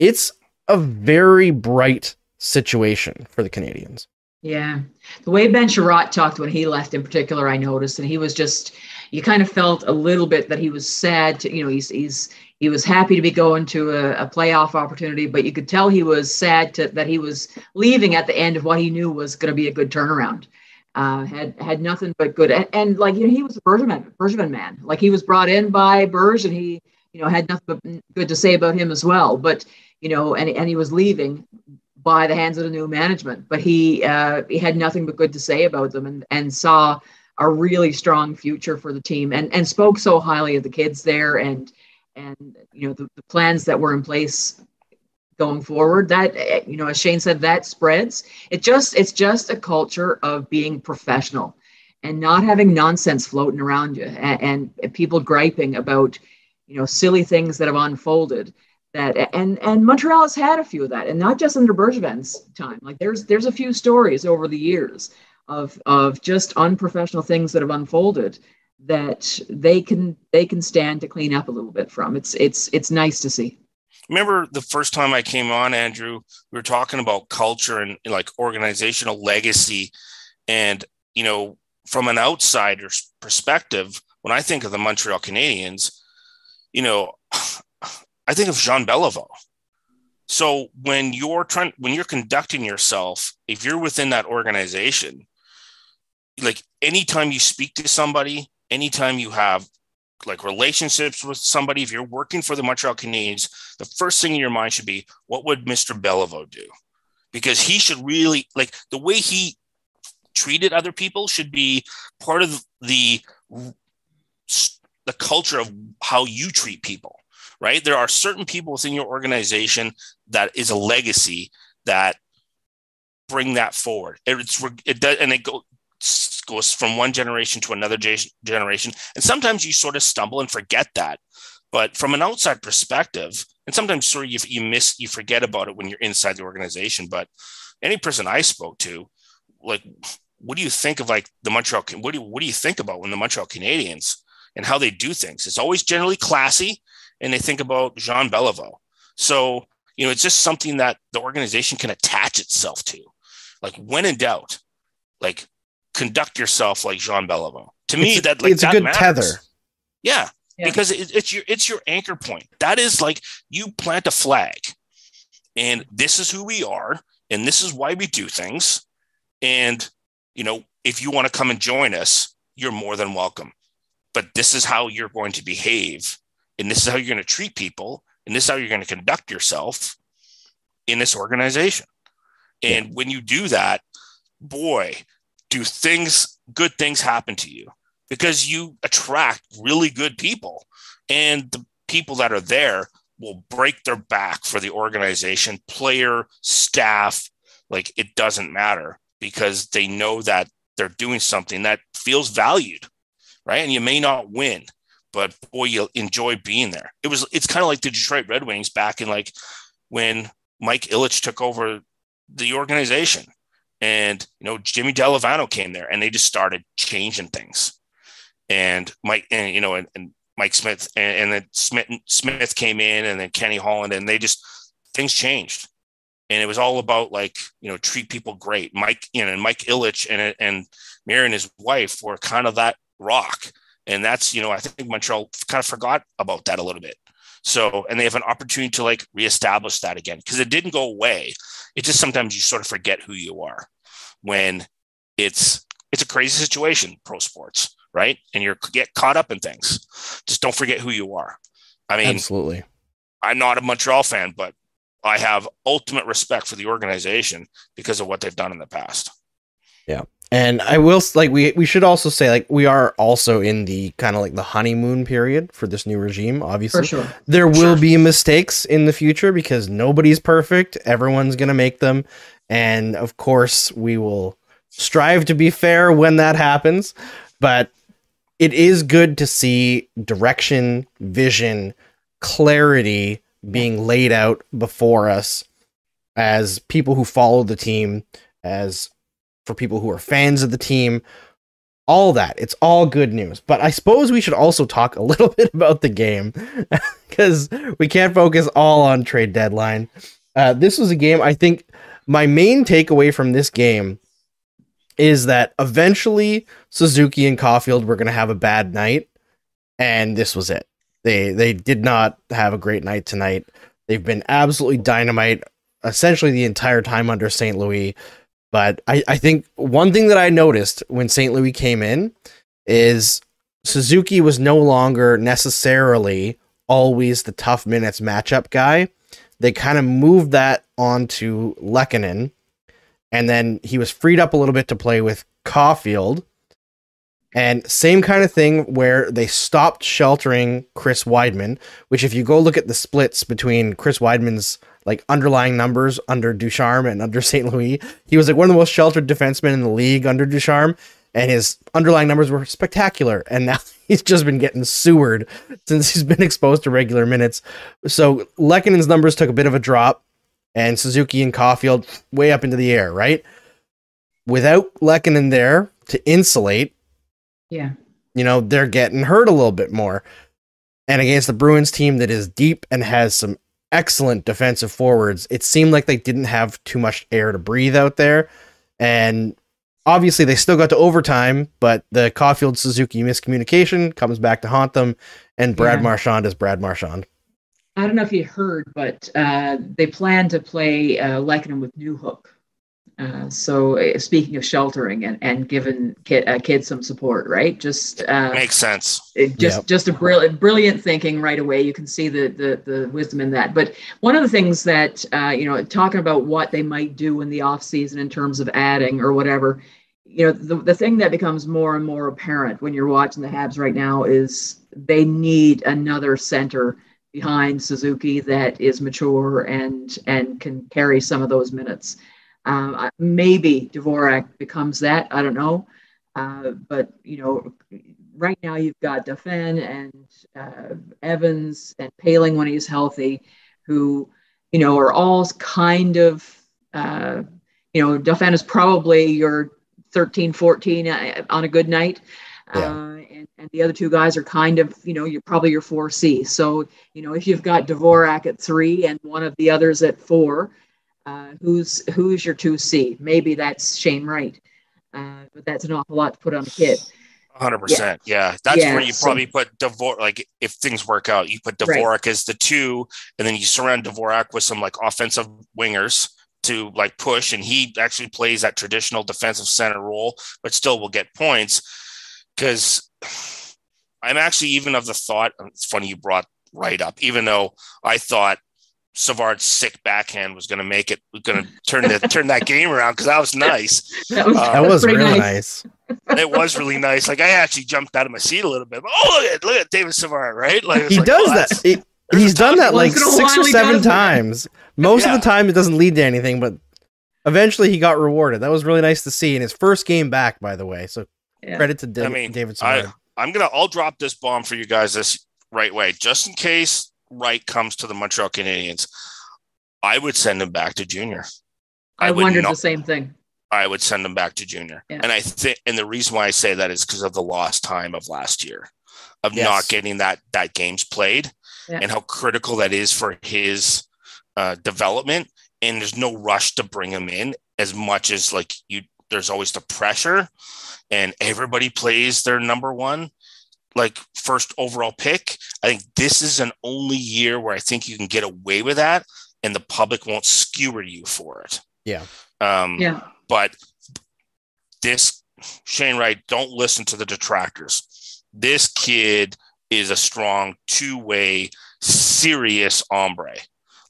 It's a very bright situation for the Canadiens. Yeah. The way Ben Chiarot talked when he left in particular, I noticed, and he was just, you kind of felt a little bit that he was sad to, you know, he's, he's, he was happy to be going to a, a playoff opportunity, but you could tell he was sad to, that he was leaving at the end of what he knew was going to be a good turnaround. Uh, had had nothing but good, and, and like you know, he was a Bergevin, Bergevin man. Like he was brought in by Berge, and he, you know, had nothing but good to say about him as well. But you know, and and he was leaving by the hands of the new management. But he uh, he had nothing but good to say about them, and and saw a really strong future for the team, and and spoke so highly of the kids there, and and you know the, the plans that were in place going forward. That eh, you know, as Shane said, that spreads. It just it's just a culture of being professional and not having nonsense floating around you and, and people griping about you know silly things that have unfolded that and and Montreal has had a few of that and not just under Bergevin's time. Like there's there's a few stories over the years of of just unprofessional things that have unfolded that they can they can stand to clean up a little bit from. It's it's it's nice to see. Remember the first time I came on Andrew we were talking about culture and like organizational legacy. And you know from an outsider's perspective when I think of the Montreal Canadiens you know I think of Jean Beliveau. So when you're trying, when you're conducting yourself, if you're within that organization, like anytime you speak to somebody, anytime you have like relationships with somebody, if you're working for the Montreal Canadiens, the first thing in your mind should be, what would Mr. Beliveau do? Because he should really like the way he treated other people should be part of the the culture of how you treat people right? There are certain people within your organization that is a legacy that bring that forward. It's it does, and it go, goes from one generation to another generation, and sometimes you sort of stumble and forget that. But from an outside perspective, and sometimes sort of you, you miss, you forget about it when you're inside the organization. But any person I spoke to, like, what do you think of like the Montreal? What do you, what do you think about when the Montreal Canadiens and how they do things? It's always generally classy and they think about Jean Beliveau. So, you know, it's just something that the organization can attach itself to. Like when in doubt, like conduct yourself like Jean Beliveau. To me, it's, that like it's that a good matters. tether. Yeah, Yeah. because it, it's your it's your anchor point. That is like you plant a flag, and this is who we are, and this is why we do things. And you know, if you want to come and join us, you're more than welcome. But this is how you're going to behave and this is how you're going to treat people and this is how you're going to conduct yourself in this organization. And when you do that boy do things good things happen to you because you attract really good people and the people that are there will break their back for the organization player staff like it doesn't matter because they know that they're doing something that feels valued right? And you may not win but boy, you'll enjoy being there. It was it's kind of like the Detroit Red Wings back in like when Mike Ilitch took over the organization. And you know, Jimmy Devellano came there and they just started changing things. And Mike and you know, and, and Mike Smith and, and then Smith Smith came in and then Kenny Holland and they just things changed. And it was all about like, you know, treat people great. Mike, you know, and Mike Ilitch and and Marian his wife were kind of that rock and that's, you know, I think Montreal kind of forgot about that a little bit. So, and they have an opportunity to like reestablish that again because it didn't go away. It just sometimes you sort of forget who you are when it's it's a crazy situation, pro sports, right? And you're get caught up in things. Just don't forget who you are. I mean, Absolutely. I'm not a Montreal fan, but I have ultimate respect for the organization because of what they've done in the past. And I will like we we should also say like we are also in the kind of like the honeymoon period for this new regime. Obviously, for sure. there will Sure. be mistakes in the future because nobody's perfect. Everyone's gonna make them, and of course we will strive to be fair when that happens. But it is good to see direction, vision, clarity being laid out before us as people who follow the team, as for people who are fans of the team, all that. It's all good news. But I suppose we should also talk a little bit about the game because we can't focus all on trade deadline. Uh, this was a game, I think my main takeaway from this game is that eventually Suzuki and Caulfield were going to have a bad night, and this was it. They they did not have a great night tonight. They've been absolutely dynamite essentially the entire time under St. Louis. But I, I think one thing that I noticed when St. Louis came in is Suzuki was no longer necessarily always the tough minutes matchup guy. They kind of moved that onto Lehkonen, and then he was freed up a little bit to play with Caulfield. And same kind of thing where they stopped sheltering Chris Wideman, which if you go look at the splits between Chris Wideman's like underlying numbers under Ducharme and under St. Louis. He was like one of the most sheltered defensemen in the league under Ducharme, and his underlying numbers were spectacular. And now he's just been getting sewered since he's been exposed to regular minutes. So Lehkonen's numbers took a bit of a drop, and Suzuki and Caulfield way up into the air, right? Without Lehkonen there to insulate, Yeah. you know, they're getting hurt a little bit more. And against the Bruins team that is deep and has some excellent defensive forwards, it seemed like they didn't have too much air to breathe out there. And obviously, they still got to overtime, but the Caulfield Suzuki miscommunication comes back to haunt them. And Brad Yeah. Marchand is Brad Marchand. I don't know if you heard, but uh, they plan to play uh, Lehkonen with Newhook. Uh, so uh, speaking of sheltering and, and giving kid, uh, kids some support, right? Just uh, Makes sense. it just Yep. just a brilliant brilliant thinking right away you can see the, the the wisdom in that but one of the things that uh, you know talking about what they might do in the off season in terms of adding or whatever you know the, the thing that becomes more and more apparent when you're watching the habs right now is they need another center behind suzuki that is mature and and can carry some of those minutes um, maybe Dvorak becomes that i don't know uh, but you know right now you've got Dauphin and uh, Evans and Poehling when he's healthy, who you know are all kind of uh, you know Dauphin is probably your 13, 14 uh, on a good night. Yeah. Uh, and, and the other two guys are kind of, you know, you're probably your 4C. So, you know, if you've got Dvorak at three and one of the others at four, uh, who's who's your 2C? Maybe that's Shane Wright. Uh, but that's an awful lot to put on a kid. hundred percent. Yeah, that's Yeah, where you so- probably put Dvorak. Like if things work out, you put Right. Dvorak as the two, and then you surround Dvorak with some like offensive wingers to like push, and he actually plays that traditional defensive center role, but still will get points. Because I'm actually even of the thought. It's funny you brought right up, even though I thought. Savard's sick backhand was going to make it, was going to turn the turn that game around because that was nice That was, Uh, That was really nice. nice. it was really nice. Like I actually jumped out of my seat a little bit. Oh, look at look at David Savard, right? Like He like, does oh, that. He- he's done that like once in a six or seven does that. times. Most Yeah. of the time, it doesn't lead to anything, but eventually he got rewarded. That was really nice to see in his first game back, by the way. So Yeah. credit to Da- I mean, David I, Savard. I'm gonna I'll drop this bomb for you guys this right way, just in case Wright comes to the Montreal Canadiens. I would send him back to junior. I, I wondered not- the same thing. I would send him back to junior. Yeah. And I think, and the reason why I say that is because of the lost time of last year, of Yes. not getting that that games played, Yeah. and how critical that is for his uh, development. And there's no rush to bring him in as much as like you. There's always the pressure, and everybody plays their number one, like first overall pick. I think this is an only year where I think you can get away with that, and the public won't skewer you for it. Yeah. Um, Yeah. but this Shane Wright, don't listen to the detractors. This kid is a strong two-way, serious hombre.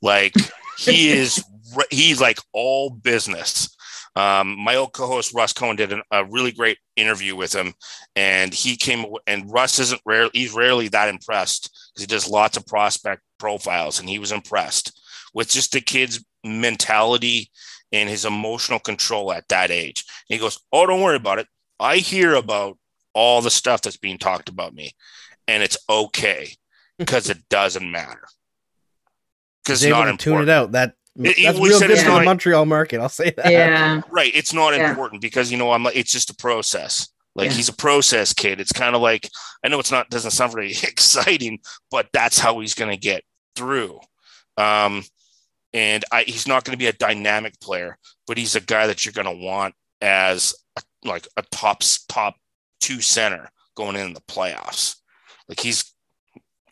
Like he is, re- he's like all business. Um, my old co-host Russ Cohen did an, a really great interview with him, and he came and Russ isn't rare. He's rarely that impressed because he does lots of prospect profiles, and he was impressed with just the kid's mentality and his emotional control at that age. And he goes, "Oh, don't worry about it. I hear about all the stuff that's being talked about me, and it's okay because it doesn't matter because He's it's able not to tune it out. That It- it- that's we real said good it's for the not- Montreal market. I'll say that. Yeah. Right. It's not Yeah. important because you know I'm like it's just a process. Like Yeah. he's a process kid. It's kind of like I know it's not doesn't sound very exciting, but that's how he's going to get through. Um, and I, he's not going to be a dynamic player, but he's a guy that you're going to want as a, like a top top two center going in the playoffs. Like he's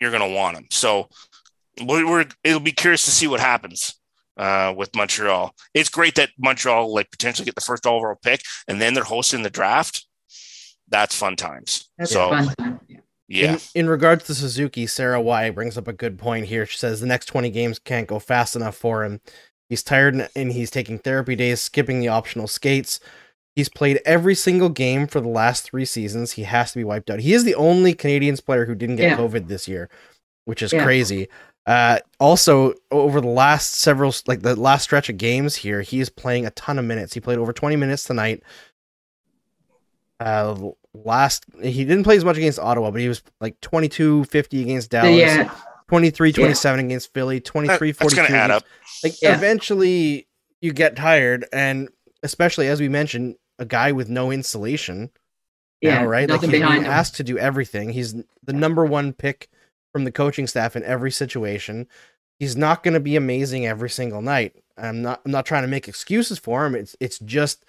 you're going to want him. So we're, we're it'll be curious to see what happens uh, with Montreal. It's great that Montreal like potentially get the first overall pick and then they're hosting the draft. That's fun times. That's so a fun time. Yeah. yeah, In, in regards to Suzuki, Sarah Y brings up a good point here. She says the next 20 games can't go fast enough for him. He's tired and- and he's taking therapy days, skipping the optional skates. He's played every single game for the last three seasons. He has to be wiped out. He is the only Canadiens player who didn't get Yeah. COVID this year, which is Yeah. crazy. Uh, also, over the last several, like the last stretch of games here, he is playing a ton of minutes. He played over 20 minutes tonight. Uh, last he didn't play as much against Ottawa, but he was like 22 50 against Dallas, Yeah, 23 27 against Philly, 23 That's 42. going to add up. Like Yeah. eventually you get tired, and especially as we mentioned, a guy with no insulation yeah, now, right? Like he's behind him. asked to do everything. He's the number one pick from the coaching staff in every situation. He's not going to be amazing every single night. I'm not. I'm not trying to make excuses for him. It's it's just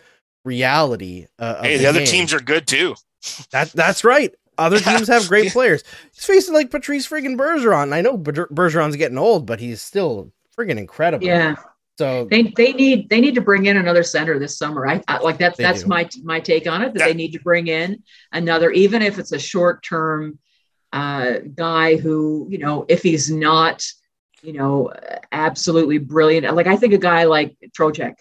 reality. Uh, Hey, the other game. teams are good too. That that's right. Other teams have great Yeah. players. He's facing like Patrice friggin' Bergeron. I know Bergeron's getting old, but he's still friggin' incredible. Yeah, So they they need they need to bring in another center this summer. I, I like that's that's do. my my take on it. That Yeah. they need to bring in another, even if it's a short term uh, guy who you know if he's not you know absolutely brilliant. Like I think a guy like Trocheck,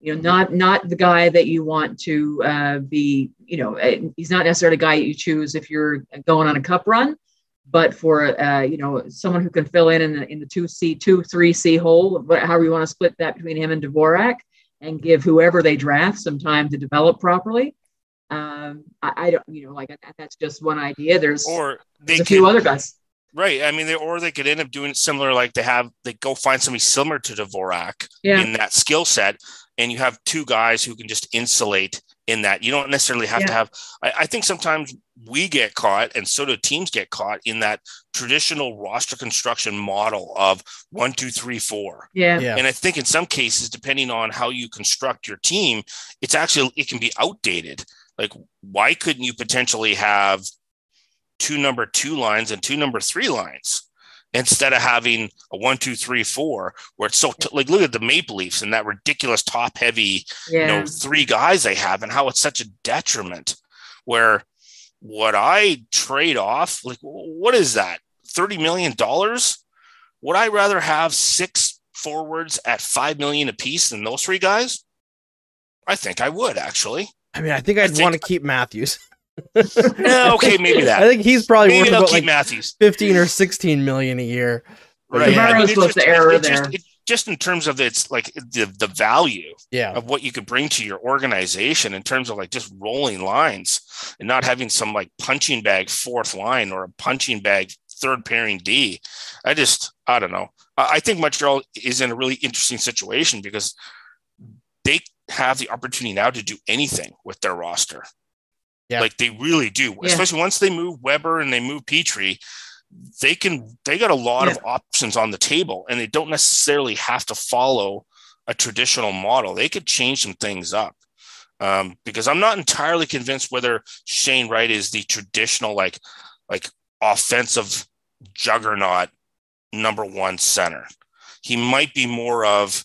you know, not not the guy that you want to uh, be. You know, eh, he's not necessarily a guy you choose if you're going on a cup run. But for uh, you know someone who can fill in in the in the two C two three C hole, however you want to split that between him and Dvorak, and give whoever they draft some time to develop properly. Um, I, I don't, you know, like that, that's just one idea. There's, Or they there's a could, few other guys. right. I mean, they, or they could end up doing it similar, like they have, they go find somebody similar to Dvorak Yeah, in that skill set, and you have two guys who can just insulate in that. You don't necessarily have to have. I, I think sometimes we get caught, and so do teams get caught in that traditional roster construction model of one, two, three, four. yeah, yeah, And I think in some cases, depending on how you construct your team, it's actually it can be outdated. Like, why couldn't you potentially have two number two lines and two number three lines instead of having a one, two, three, four, where it's so t- like look at the Maple Leafs and that ridiculous top heavy you know three guys they have and how it's such a detriment where what i trade off like what is that? 30 million dollars? Would i rather have six forwards at 5 million apiece than those three guys? I think i would actually I mean, I think I'd think- want to keep Matthews. yeah okay maybe that. I think he's probably maybe worth about keep like matthews 15 or 16 million a year. right Tomorrow's I mean, it's just, the error it's just- there. it- just in terms of its like the, the value Yeah. of what you could bring to your organization in terms of like just rolling lines and not having some like punching bag fourth line or a punching bag third pairing D. I just, I don't know. I I think Montreal is in a really interesting situation because they have the opportunity now to do anything with their roster. Yeah. Like they really do, Yeah. especially once they move Weber and they move Petry. They can, they got a lot of options on the table and they don't necessarily have to follow a traditional model. They could change some things up. Um, because I'm not entirely convinced whether Shane Wright is the traditional like like offensive juggernaut number one center. He might be more of,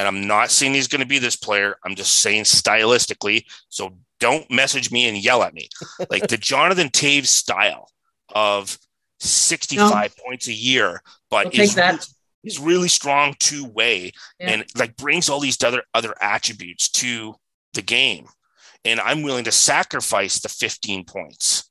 and I'm not saying he's going to be this player. I'm just saying stylistically. So don't message me and yell at me. Like the Jonathan Toews style of 65 points a year, I'll but take is, that. is really strong two way Yeah. and like brings all these other other attributes to the game. And I'm willing to sacrifice the 15 points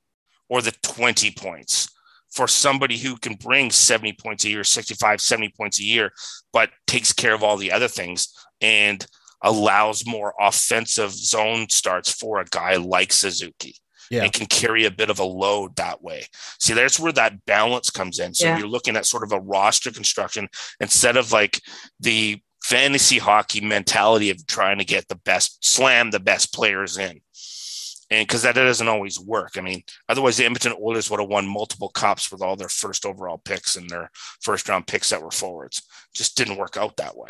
or the 20 points for somebody who can bring 70 points a year, 65, 70 points a year, but takes care of all the other things and allows more offensive zone starts for a guy like Suzuki. Yeah. And can carry a bit of a load that way. See, that's where that balance comes in. So Yeah. you're looking at sort of a roster construction instead of like the fantasy hockey mentality of trying to get the best slam the best players in. And because that doesn't always work. I mean, otherwise the Edmonton Oilers would have won multiple cups with all their first overall picks and their first round picks that were forwards. Just didn't work out that way.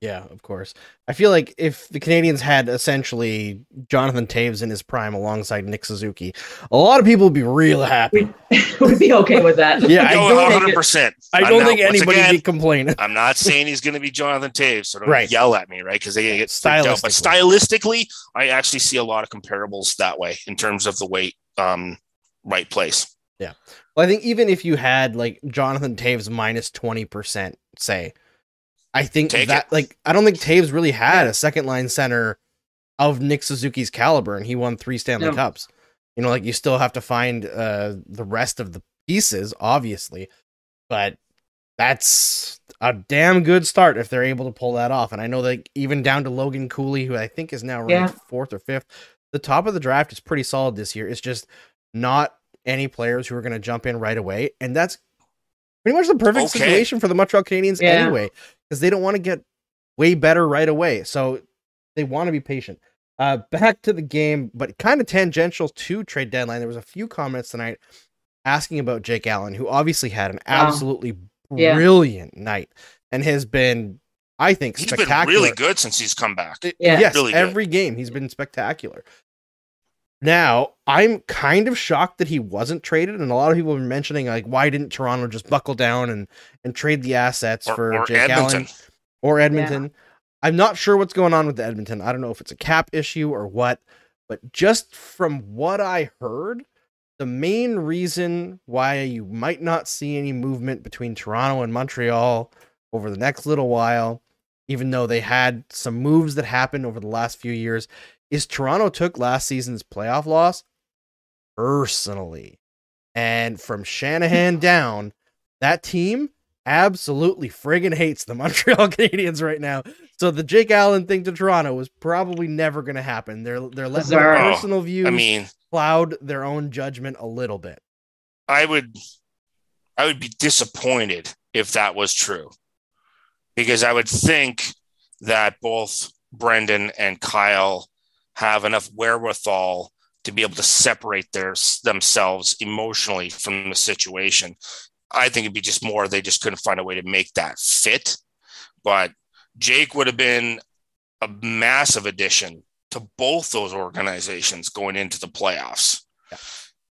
Yeah, of course. I feel like if the Canadiens had essentially Jonathan Toews in his prime alongside Nick Suzuki, a lot of people would be real happy. We'd be okay with that. Yeah, I don't, think 100%. I I'm don't now- think once anybody'd again, be complaining. I'm not saying he's going to be Jonathan Toews, so don't Right. yell at me, right? Because they get freaked out. But stylistically, I actually see a lot of comparables that way in terms of the weight, um, right place. Yeah. Well, I think even if you had like Jonathan Toews minus 20%, say, I think Take that, it. like, I don't think Toews really had a second line center of Nick Suzuki's caliber, and he won three Stanley No. Cups. You know, like, you still have to find uh, the rest of the pieces, obviously, but that's a damn good start if they're able to pull that off. And I know that even down to Logan Cooley, who I think is now ranked Yeah. fourth or fifth, the top of the draft is pretty solid this year. It's just not any players who are going to jump in right away, and that's pretty much the perfect Okay. situation for the Montreal Canadiens Yeah. anyway, because they don't want to get way better right away. So they want to be patient. Uh, back to the game, but kind of tangential to trade deadline. There was a few comments tonight asking about Jake Allen, who obviously had an Wow. absolutely Yeah. brilliant night and has been, I think, He's been really good since he's come back. I- Yeah. Yes, Really good. every game he's been spectacular. Now, I'm kind of shocked that he wasn't traded, and a lot of people were mentioning like, why didn't Toronto just buckle down and and trade the assets Or, for or Jake Edmonton. Allen or Edmonton? I'm not sure what's going on with the Edmonton. I don't know if it's a cap issue or what, but just from what I heard, the main reason why you might not see any movement between Toronto and Montreal over the next little while, even though they had some moves that happened over the last few years, is Toronto took last season's playoff loss personally. And from Shanahan down, that team absolutely friggin' hates the Montreal Canadiens right now. So the Jake Allen thing to Toronto was probably never going to happen. They're they're letting their personal views I mean, cloud their own judgment a little bit. I would I would be disappointed if that was true. Because I would think that both Brendan and Kyle have enough wherewithal to be able to separate their themselves emotionally from the situation. I think it'd be just more they just couldn't find a way to make that fit. But Jake would have been a massive addition to both those organizations going into the playoffs.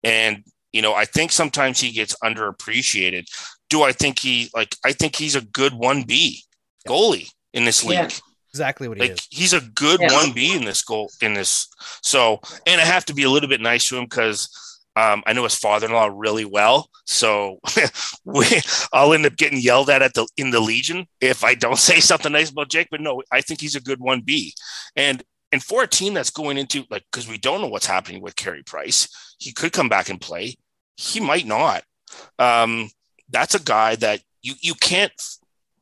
And you know, I think sometimes he gets underappreciated. Do I think he like I think he's a good 1B goalie in this league. Yeah. Exactly what he Like is. he's a good Yeah. one B in this goal in this. So, and I have to be a little bit nice to him because um, I know his father-in-law really well. So we, I'll end up getting yelled at at the in the Legion if I don't say something nice about Jake. But no, I think he's a good one B. And and for a team that's going into like because we don't know what's happening with Carey Price, he could come back and play. He might not. Um, that's a guy that you you can't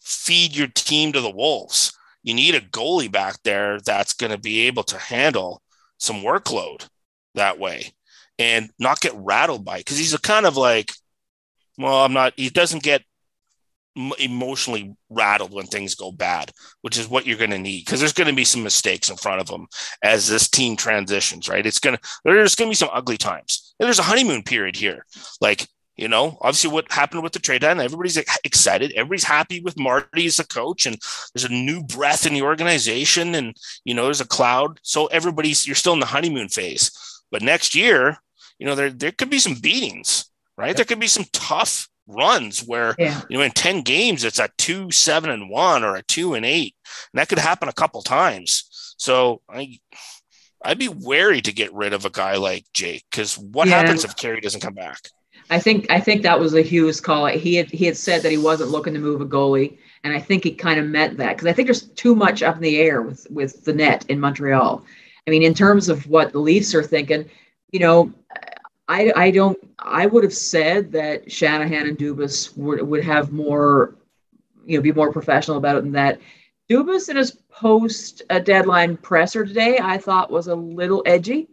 feed your team to the wolves you need a goalie back there that's going to be able to handle some workload that way and not get rattled by because he's a kind of like well i'm not he doesn't get emotionally rattled when things go bad which is what you're going to need. Because there's going to be some mistakes in front of him as this team transitions right? It's going to there's going to be some ugly times. And there's a honeymoon period here. Like you know, obviously what happened with the trade deadline, everybody's excited. Everybody's happy with Marty as a coach, and there's a new breath in the organization, and you know, there's a cloud. So everybody's you're still in the honeymoon phase. But next year, you know, there there could be some beatings, right? There could be some tough runs where Yeah. you know in 10 games it's a two, seven, and one or a two and eight. And that could happen a couple times. So I I'd be wary to get rid of a guy like Jake because what Yeah. happens if Carey doesn't come back? I think I think that was a Hughes call. He had he had said that he wasn't looking to move a goalie, and I think he kind of meant that because I think there's too much up in the air with with the net in Montreal. I mean, in terms of what the Leafs are thinking, you know, I I don't I would have said that Shanahan and Dubas would would have more, you know, be more professional about it than that. Dubas in his post uh, deadline presser today, I thought was a little edgy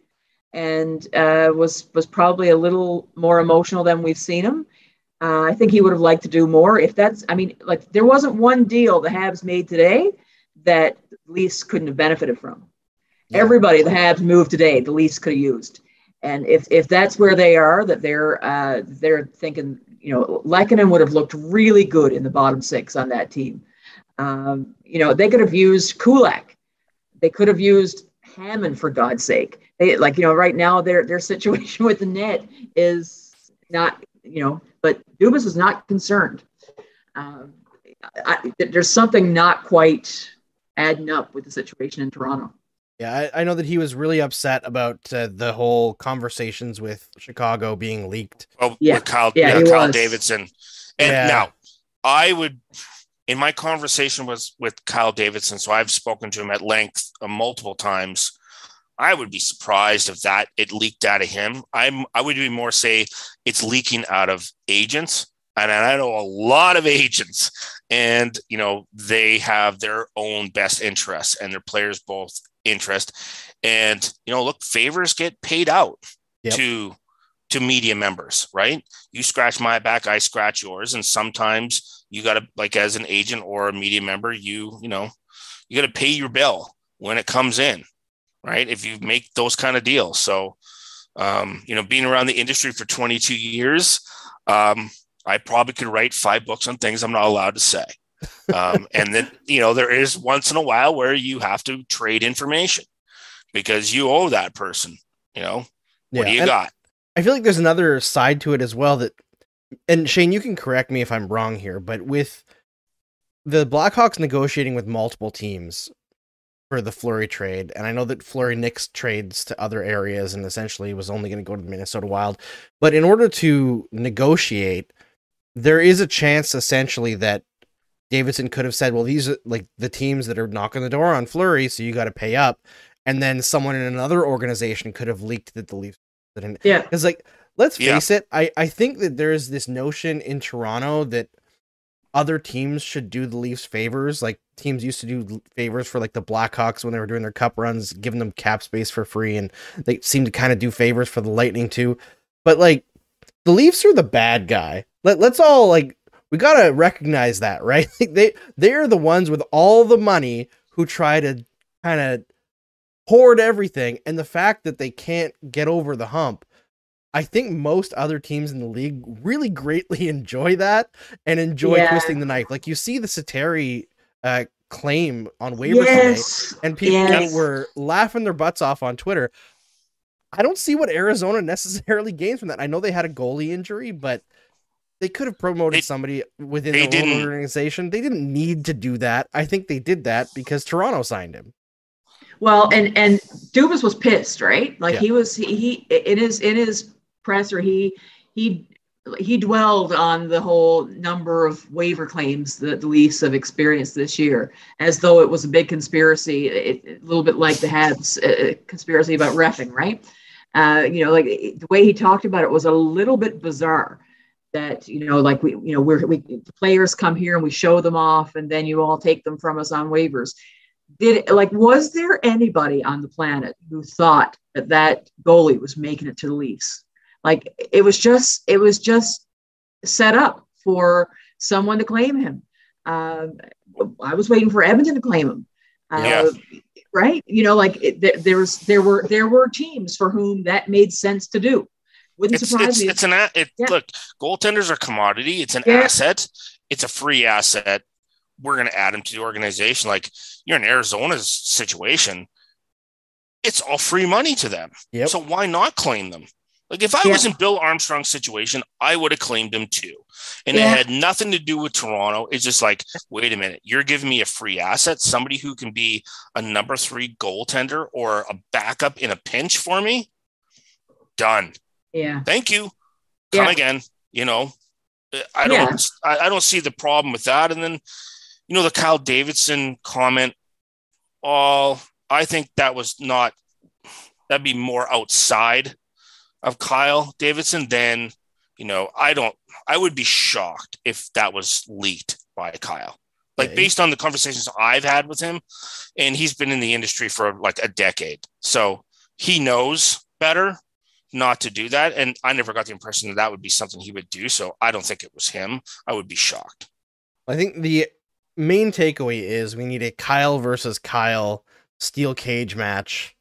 and uh, was was probably a little more emotional than we've seen him. Uh, I think he would have liked to do more. If that's, I mean, like there wasn't one deal the Habs made today that the Leafs couldn't have benefited from. Yeah. Everybody the Habs moved today, the Leafs could have used. And if if that's where they are, that they're uh, they're thinking, you know, Lehkonen would have looked really good in the bottom six on that team. Um, you know, they could have used Kulak. They could have used Hammond for God's sake. They like, you know, right now their their situation with the net is not, you know, but Dubas is not concerned. Um, I, there's something not quite adding up with the situation in Toronto. Yeah, I, I know that he was really upset about uh, the whole conversations with Chicago being leaked. Oh, Yeah. with Kyle, Yeah, yeah, Kyle was. Davidson. And Yeah. now I would, in my conversation was with Kyle Davidson, so I've spoken to him at length uh, multiple times. I would be surprised if that it leaked out of him. I'm I would be more say it's leaking out of agents and I know a lot of agents, and you know they have their own best interests and their players' both interest. And you know, look, favors get paid out Yep. to to media members, right? You scratch my back, I scratch yours, and sometimes you got to like as an agent or a media member, you you know, you got to pay your bill when it comes in, right? If you make those kind of deals, so um, you know, being around the industry for 22 years, um, I probably could write five books on things I'm not allowed to say. Um, and then, you know, there is once in a while where you have to trade information because you owe that person, you know, what do you got? I feel like there's another side to it as well that, and Shane, you can correct me if I'm wrong here, but with the Blackhawks negotiating with multiple teams for the Fleury trade, and I know that Fleury nixed trades to other areas and essentially was only going to go to the Minnesota Wild, but in order to negotiate, there is a chance essentially that Davidson could have said, well, these are like the teams that are knocking the door on Fleury, so you got to pay up. And then someone in another organization could have leaked that the Leafs didn't Yeah. because like let's Yeah. face it i i think that there's this notion in toronto that other teams should do the leafs favors. Like teams used to do favors for like the blackhawks when they were doing their cup runs giving them cap space for free and they seem to kind of do favors for the lightning too. But like the leafs are the bad guy. Let, let's all like we gotta recognize that right? Like, they they're the ones with all the money who try to kind of hoard everything and the fact that they can't get over the hump i think most other teams in the league really greatly enjoy that and enjoy Yeah. twisting the knife like you see the sateri uh claim on waivers today Yes. and people Yes. were laughing their butts off on twitter i don't see what arizona necessarily gains from that i know they had a goalie injury but they could have promoted They- somebody within the organization they didn't need to do that i think they did that because toronto signed him Well, and and Dubas was pissed, right? Like Yeah. he was he, he in his in his presser he he he dwelled on the whole number of waiver claims that the Leafs have experienced this year, as though it was a big conspiracy, it, a little bit like the Habs uh, conspiracy about refing, right? Uh, you know, like the way he talked about it was a little bit bizarre. That you know, like we, you know, we're we the players come here and we show them off, and then you all take them from us on waivers did like was there anybody on the planet who thought that that goalie was making it to the Leafs? Like it was just it was just set up for someone to claim him. Um, I was waiting for Edmonton to claim him. Uh, Yeah. Right, you know, like it, there, there was there were there were teams for whom that made sense to do. Wouldn't It's surprise it's me. it's an a- it, Yeah. look. Goaltenders are commodity. It's an Yeah. asset. It's a free asset. We're going to add him to the organization. Like you're in Arizona's situation, it's all free money to them. Yep. So why not claim them? Like if I Yeah. was in Bill Armstrong's situation, I would have claimed him too. And Yeah. it had nothing to do with Toronto. It's just like, wait a minute, you're giving me a free asset, somebody who can be a number three goaltender or a backup in a pinch for me. Done. yeah, Thank you. Come Yeah. again. You know, I don't I, I don't see the problem with that. And then, you know, the Kyle Davidson comment, all I think that was not that'd be more outside of Kyle Davidson then you know, I don't I would be shocked if that was leaked by Kyle. Like based on the conversations I've had with him, and he's been in the industry for like a decade. So he knows better not to do that. And I never got the impression that that would be something he would do. So I don't think it was him. I would be shocked. I think the main takeaway is we need a Kyle versus Kyle steel cage match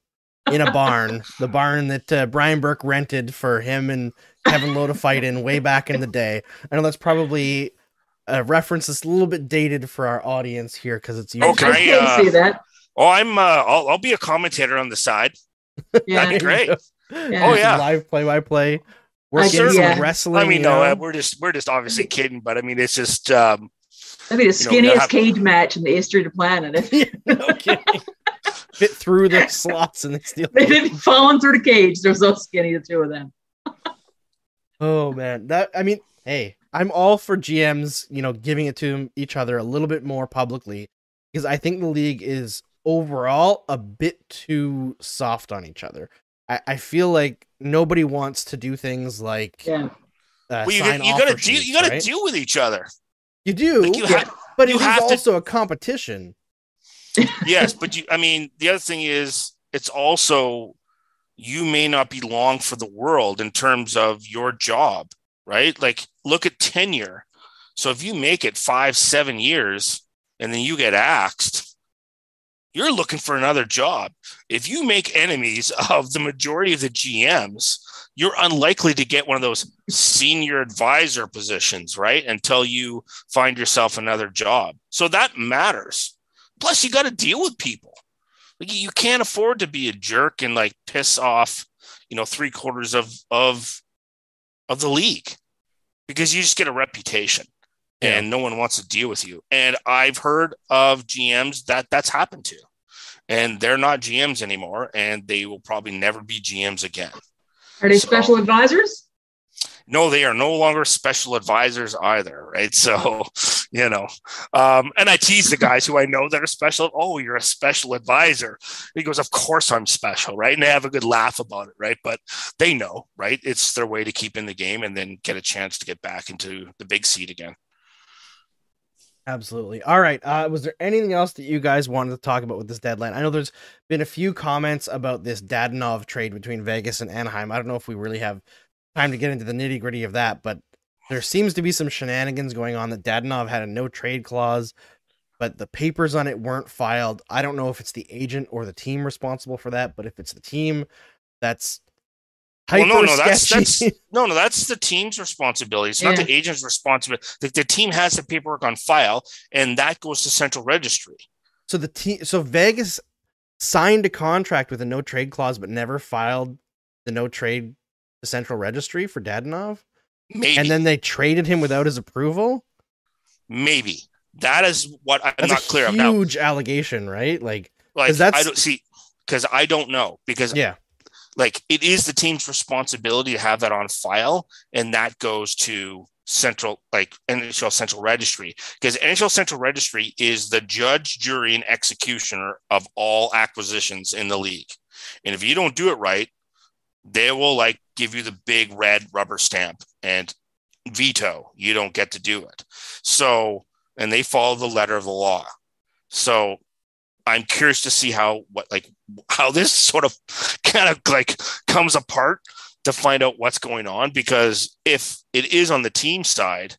in a barn, the barn that uh, Brian Burke rented for him and Kevin Lowe to fight in way back in the day. I know that's probably a reference that's a little bit dated for our audience here because it's I can I, can uh, see that. Oh, I'm uh, I'll, I'll be a commentator on the side. Yeah, That'd be great. Yeah. Oh, yeah. live play by play. We're I getting can- some yeah. wrestling. I mean, you no, know? uh, we're just we're just obviously kidding, but I mean, it's just um, that'd be the you know, skinniest have- cage match in the history of the planet. If no kidding. Fit through the slots in the steel. they didn't falling through the cage, they're so skinny, the two of them. Oh man, that I mean, hey, I'm all for GMs, you know, giving it to each other a little bit more publicly because I think the league is overall a bit too soft on each other. I, I feel like nobody wants to do things like Yeah. uh, well, you, sign you gotta offer deal. You gotta right? deal with each other. You do, Like, you Yeah. have, but you it is have to- also a competition. yes, but you. I mean, the other thing is, it's also you may not be long for the world in terms of your job, right? Like, look at tenure. So if you make it five, seven years, and then you get axed, you're looking for another job. If you make enemies of the majority of the GMs, you're unlikely to get one of those senior advisor positions, right? Until you find yourself another job. So that matters. Plus, you got to deal with people. Like you can't afford to be a jerk and like piss off, you know, three quarters of of of the league because you just get a reputation Yeah. and no one wants to deal with you. And I've heard of GMs that that's happened to, and they're not GMs anymore, and they will probably never be GMs again. Are they So- special advisors? No, they are no longer special advisors either, right? So, you know, um, and I tease the guys who I know that are special. Oh, you're a special advisor. He goes, Of course I'm special, right? And they have a good laugh about it, right? But they know, right? It's their way to keep in the game and then get a chance to get back into the big seat again. Absolutely. All right. Uh, was there anything else that you guys wanted to talk about with this deadline? I know there's been a few comments about this Dadonov trade between Vegas and Anaheim. I don't know if we really have time to get into the nitty gritty of that, but there seems to be some shenanigans going on that Dadonov had a no trade clause, but the papers on it weren't filed. I don't know if it's the agent or the team responsible for that, but if it's the team, that's hyper Well, no, no, that's sketchy. that's no, no, that's the team's responsibility. It's not the agent's responsibility. The, the team has the paperwork on file, and that goes to central registry. So the team, so Vegas signed a contract with a no trade clause, but never filed the no trade to Central Registry for Dadonov, Maybe, and then they traded him without his approval. maybe that is what I'm That's not a clear of now. huge allegation, right? Like, Like 'Cause that's- I don't see because I don't know because yeah, like it is the team's responsibility to have that on file, and that goes to central like NHL Central Registry because NHL Central Registry is the judge, jury, and executioner of all acquisitions in the league. And if you don't do it right, they will like give you the big red rubber stamp and veto. You don't get to do it. So, and they follow the letter of the law. So I'm curious to see how what like how this sort of kind of like comes apart to find out what's going on because if it is on the team side,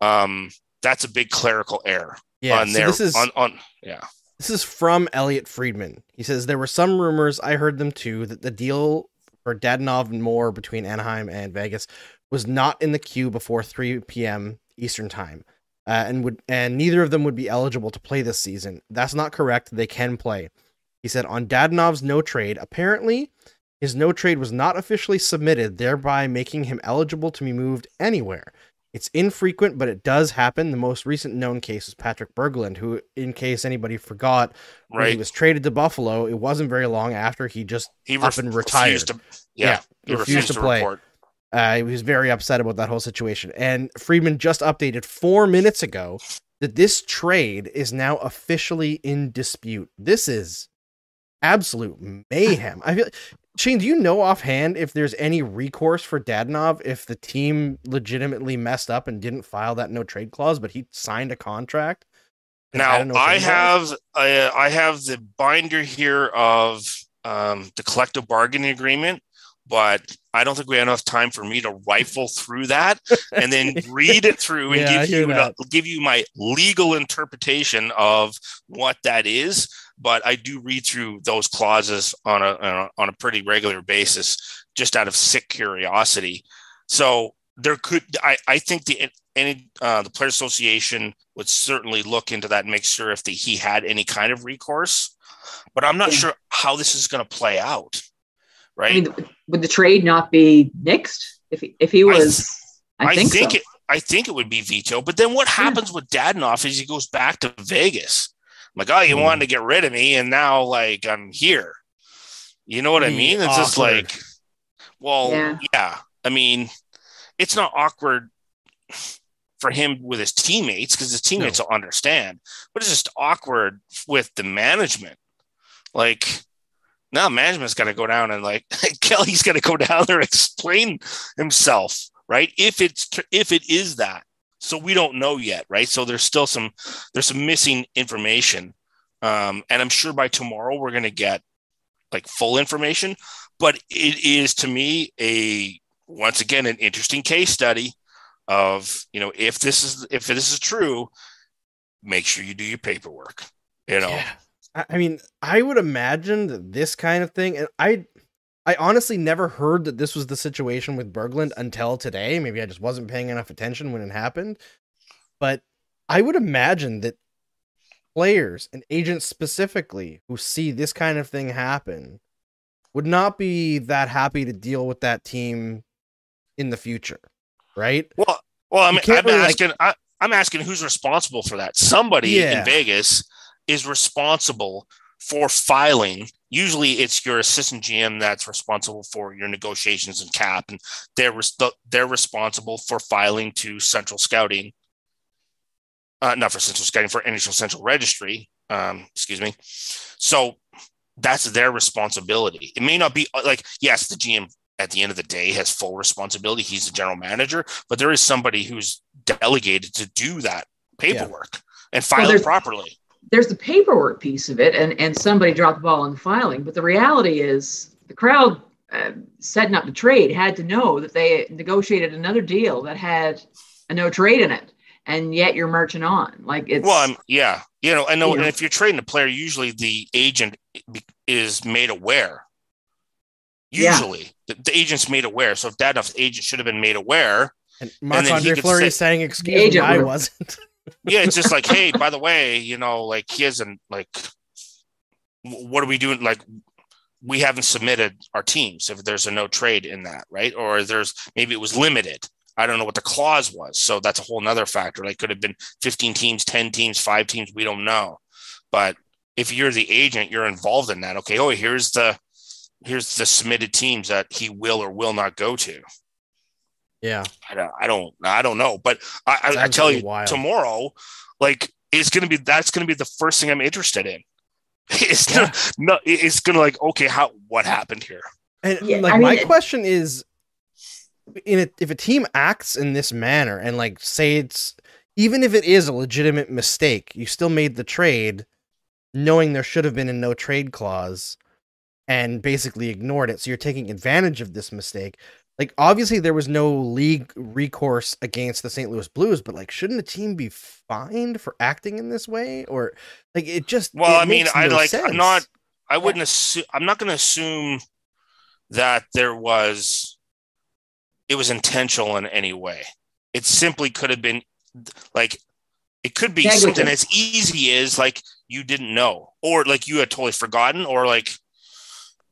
um, that's a big clerical error yeah. on so their this is on on yeah. this is from Elliotte Friedman. He says there were some rumors, I heard them too, that the deal for Dadonov and more between Anaheim and Vegas was not in the queue before 3 p.m. Eastern time. Uh, and would and neither of them would be eligible to play this season. That's not correct. They can play. He said on Dadonov's no trade, apparently his no trade was not officially submitted, thereby making him eligible to be moved anywhere. It's infrequent, but it does happen. The most recent known case is Patrick Berglund, who, in case anybody forgot, when he was traded to Buffalo, it wasn't very long after he just He up and retired. to yeah, Yeah, he refused refused to to, play. report. Uh, he was very upset about that whole situation. And Friedman just updated four minutes ago that this trade is now officially in dispute. This is absolute mayhem. I feel Shane, do you know offhand if there's any recourse for Dadanov if the team legitimately messed up and didn't file that no trade clause, but he signed a contract? Now I have uh, I have the binder here of um, the collective bargaining agreement, but I don't think we have enough time for me to rifle through that and then read it through and Yeah, give you that. give you my legal interpretation of what that is. But I do read through those clauses on a on a, pretty regular basis, just out of sick curiosity. So there could I, I think the any uh, the player association would certainly look into that and make sure if the, he had any kind of recourse but i'm not sure how this is going to play out right I mean, would the trade not be nixed if he, if he was? I, think, so. it i think it would be veto but then what happens with Dadonov is he goes back to vegas I'm like oh you Hmm. wanted to get rid of me and now like i'm here you know what i mean it's just like well Yeah. yeah i mean it's not awkward for him with his teammates because his teammates will understand, but it's just awkward with the management. Like now, management's got to go down and like Kelly's got to go down there and explain himself, right? If it's if it is that, so we don't know yet, right? So there's still some there's some missing information, um, and I'm sure by tomorrow we're to get like full information. But it is to me a once again an interesting case study of you know if this is if this is true, make sure you do your paperwork. You know. Yeah. I I mean, I would imagine that this kind of thing, and I, I honestly never heard that this was the situation with Berglund until today. Maybe I just wasn't paying enough attention when it happened. But I would imagine that players and agents specifically who see this kind of thing happen would not be that happy to deal with that team in the future, right? Well, well, I'm, I'm really, asking. I, I'm asking who's responsible for that. Somebody Yeah. in Vegas is responsible for filing. Usually, it's your assistant GM that's responsible for your negotiations and cap, and they're res- they're responsible for filing to Central Scouting. Uh, not for Central Scouting, for NHL Central Registry. Um, excuse me. So that's their responsibility. It may not be uh, like yes, the GM at the end of the day has full responsibility. He's the general manager, but there is somebody who's delegated to do that paperwork and file it properly. There's the paperwork piece of it, and and somebody dropped the ball on the filing. But the reality is, the crowd uh, setting up the trade had to know that they negotiated another deal that had a no trade in it, and yet you're marching on like it's. Well, I'm, yeah, you know, I know. You And know. if you're trading a player, usually the agent is made aware. Yeah. Usually, the, the agent's made aware. So if that enough, agent should have been made aware. And then Marc he Andre Fleury say- is saying, "Excuse me, I wasn't." Yeah, it's just like, hey, by the way, you know, like he isn't like, what are we doing? Like, we haven't submitted our teams if there's a no trade in that, right? Or there's maybe it was limited. I don't know what the clause was. So that's a whole nother factor. Like, could have been 15 teams, 10 teams, five teams. We don't know. But if you're the agent, you're involved in that. Okay. Oh, here's the, here's the submitted teams that he will or will not go to. Yeah, I don't, I don't, I don't know. But I, I, I tell you, absolutely wild. tomorrow, like it's gonna be that's gonna be the first thing I'm interested in. It's Yeah. gonna, no, it's gonna like okay, how what happened here? And Yeah, like I mean, my it- question is, in a, if a team acts in this manner and like say it's even if it is a legitimate mistake, you still made the trade, knowing there should have been a no trade clause, and basically ignored it. So you're taking advantage of this mistake. Like obviously there was no league recourse against the St. Louis Blues, but like shouldn't a team be fined for acting in this way? Or like it just Well, it I mean, makes I like sense. I'm not. I wouldn't assume. I'm not gonna assume that there was it was intentional in any way. It simply could have been like it could be Negligence. something as easy as like you didn't know or like you had totally forgotten or like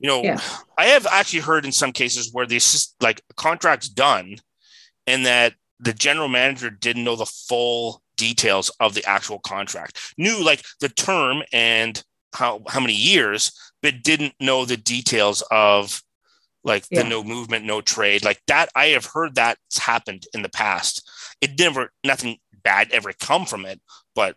you know Yeah. i have actually heard in some cases where the assist like a contract's done and that the general manager didn't know the full details of the actual contract knew like the term and how how many years but didn't know the details of like Yeah. the no movement no trade like that i have heard that's happened in the past it never nothing bad ever come from it but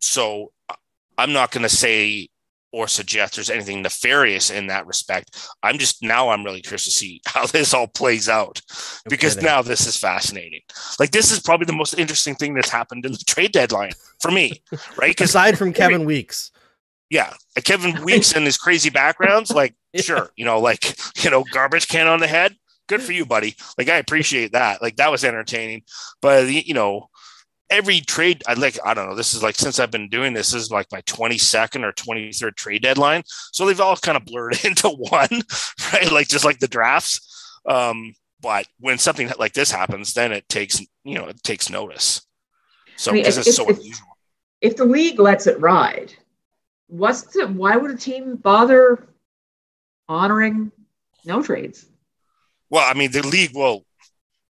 so I- i'm not going to say or suggest there's anything nefarious in that respect i'm just now i'm really curious to see how this all plays out because now this is fascinating like this is probably the most interesting thing that's happened in the trade deadline for me right aside from Kevin Weeks. yeah, Kevin Weeks and his crazy backgrounds, like Yeah. sure, you know, like you know, garbage can on the head. Good for you, buddy. Like I appreciate that. Like that was entertaining. But you know, every trade, I like. I don't know. This is like since I've been doing this, this is like my twenty second or twenty third trade deadline. So they've all kind of blurred into one, right? Like just like the drafts. Um, but when something like this happens, then it takes you know it takes notice. So I mean, because if- it's so if- unusual. if the league lets it ride, what's the why would a team bother honoring no trades? Well, I mean, the league will.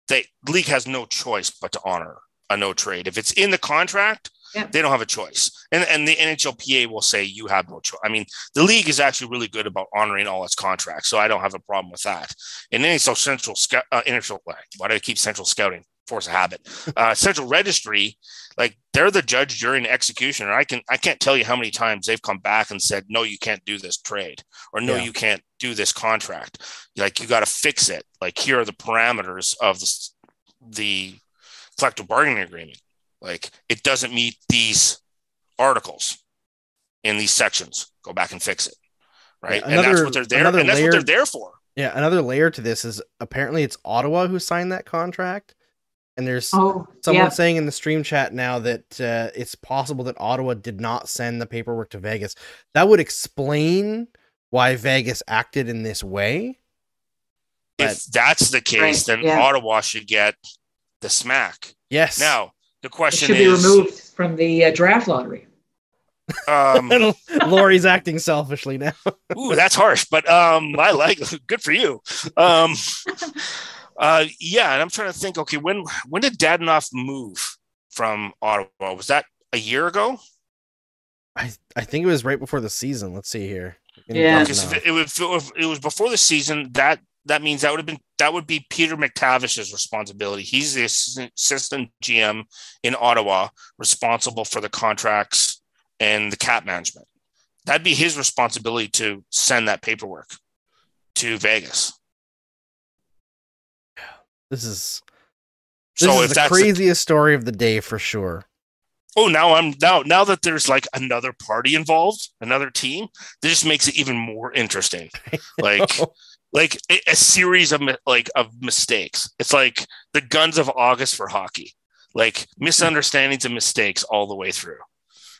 They the league has no choice but to honor a no trade. If it's in the contract, Yeah. they don't have a choice. And and the NHLPA will say you have no choice. I mean, the league is actually really good about honoring all its contracts, so I don't have a problem with that. And NHL Central Scout, uh, NHL, why do I keep Central Scouting? force a habit. Uh, Central Registry, like they're the judge, jury, and executioner. I can I can't tell you how many times they've come back and said, "No, you can't do this trade," or "No, Yeah. you can't do this contract." Like you got to fix it. Like here are the parameters of the the collective bargaining agreement. Like it doesn't meet these articles in these sections. Go back and fix it. Right, Yeah, and that's another- what they're there, another and that's what layer- they're there for. Yeah, another layer to this is apparently it's Ottawa who signed that contract, and there's Oh, someone yeah. saying in the stream chat now that uh, it's possible that Ottawa did not send the paperwork to Vegas. That would explain why Vegas acted in this way. If that's the case, Right, then yeah. Ottawa should get the smack. Yes. Now the It question should be removed from the uh, draft lottery. um, Lori's acting selfishly now. ooh, that's harsh, but um, I like good for you. Um, uh, yeah, and I'm trying to think. Okay, when when did Dadonov move from Ottawa? Was that a year ago? I I think it was right before the season. Let's see here. Yeah. Because it, it, was, it was before the season, that that means that would have been that would be Peter MacTavish's responsibility. He's the assistant, GM in Ottawa, responsible for the contracts and the cap management. That'd be his responsibility to send that paperwork to Vegas. This is this So is if the that's the- craziest story of the day for sure. oh, now I'm now now that there's like another party involved, another team, this just makes it even more interesting. Like like a, a series of like of mistakes. It's like the guns of August for hockey, like misunderstandings and mistakes all the way through.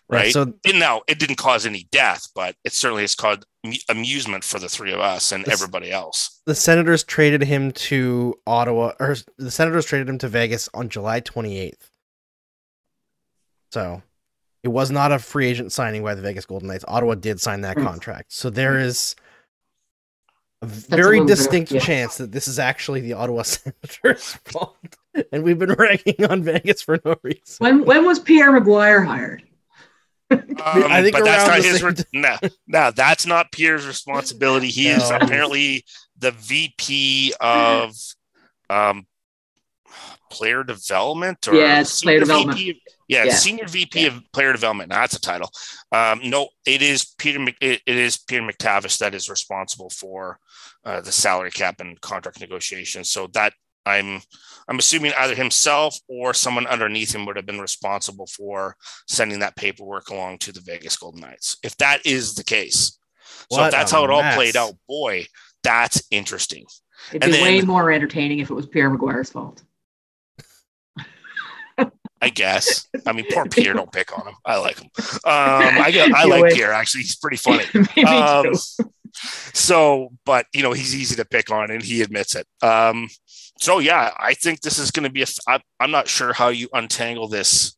Right. So and now it didn't cause any death, but it certainly has caused amusement for the three of us and This- everybody else. the Senators traded him to Ottawa, or the Senators traded him to Vegas on July 28th. So it was not a free agent signing by the Vegas Golden Knights. Ottawa did sign that Hmm. contract. So there is a a very little bit distinct yeah. chance that this is actually the Ottawa Senators' fault. And we've been ragging on Vegas for no reason. When when was Pierre McGuire hired? Um, I think but that's around not the his. Re- no, no, that's not Pierre's responsibility. He is apparently the VP of um, player development or Yeah, it's player senior development. VP yeah, Yeah. senior VP of player development. Now, that's a title. Um, no, it is Peter. It, it is Peter MacTavish that is responsible for uh, the salary cap and contract negotiations. So that I'm I'm assuming either himself or someone underneath him would have been responsible for sending that paperwork along to the Vegas Golden Knights. If that is the case, so if that's how it all mess. played out, boy, that's interesting. It'd And be way more entertaining if it was Pierre McGuire's fault. I guess. I mean, poor Pierre. Don't pick on him. I like him. Um, I get, I like. Pierre. Actually, he's pretty funny. Um, so, but you know, he's easy to pick on, and he admits it. Um, so yeah, I think this is going to be a. I, I'm not sure how you untangle this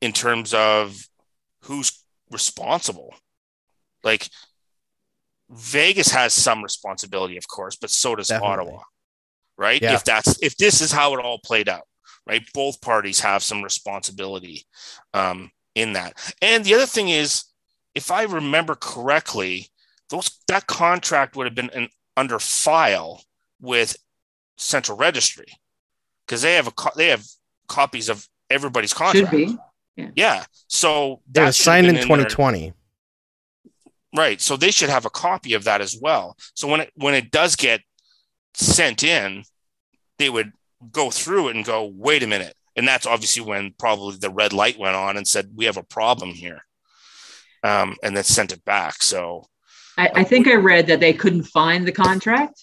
in terms of who's responsible. Like Vegas has some responsibility, of course, but so does Definitely. Ottawa, right? Yeah. If that's if this is how it all played out, right? Both parties have some responsibility um, in that. And the other thing is, if I remember correctly, those that contract would have been an, under file with Central Registry because they have a co- they have copies of everybody's contract. Should be. Yeah. So It that was signed in been their- 2020. right. So they should have a copy of that as well. So when it when it does get sent in, they would go through it and go, wait a minute. And that's obviously when probably the red light went on and said, we have a problem here. Um, and then sent it back. So I, I think I read that they couldn't find the contract.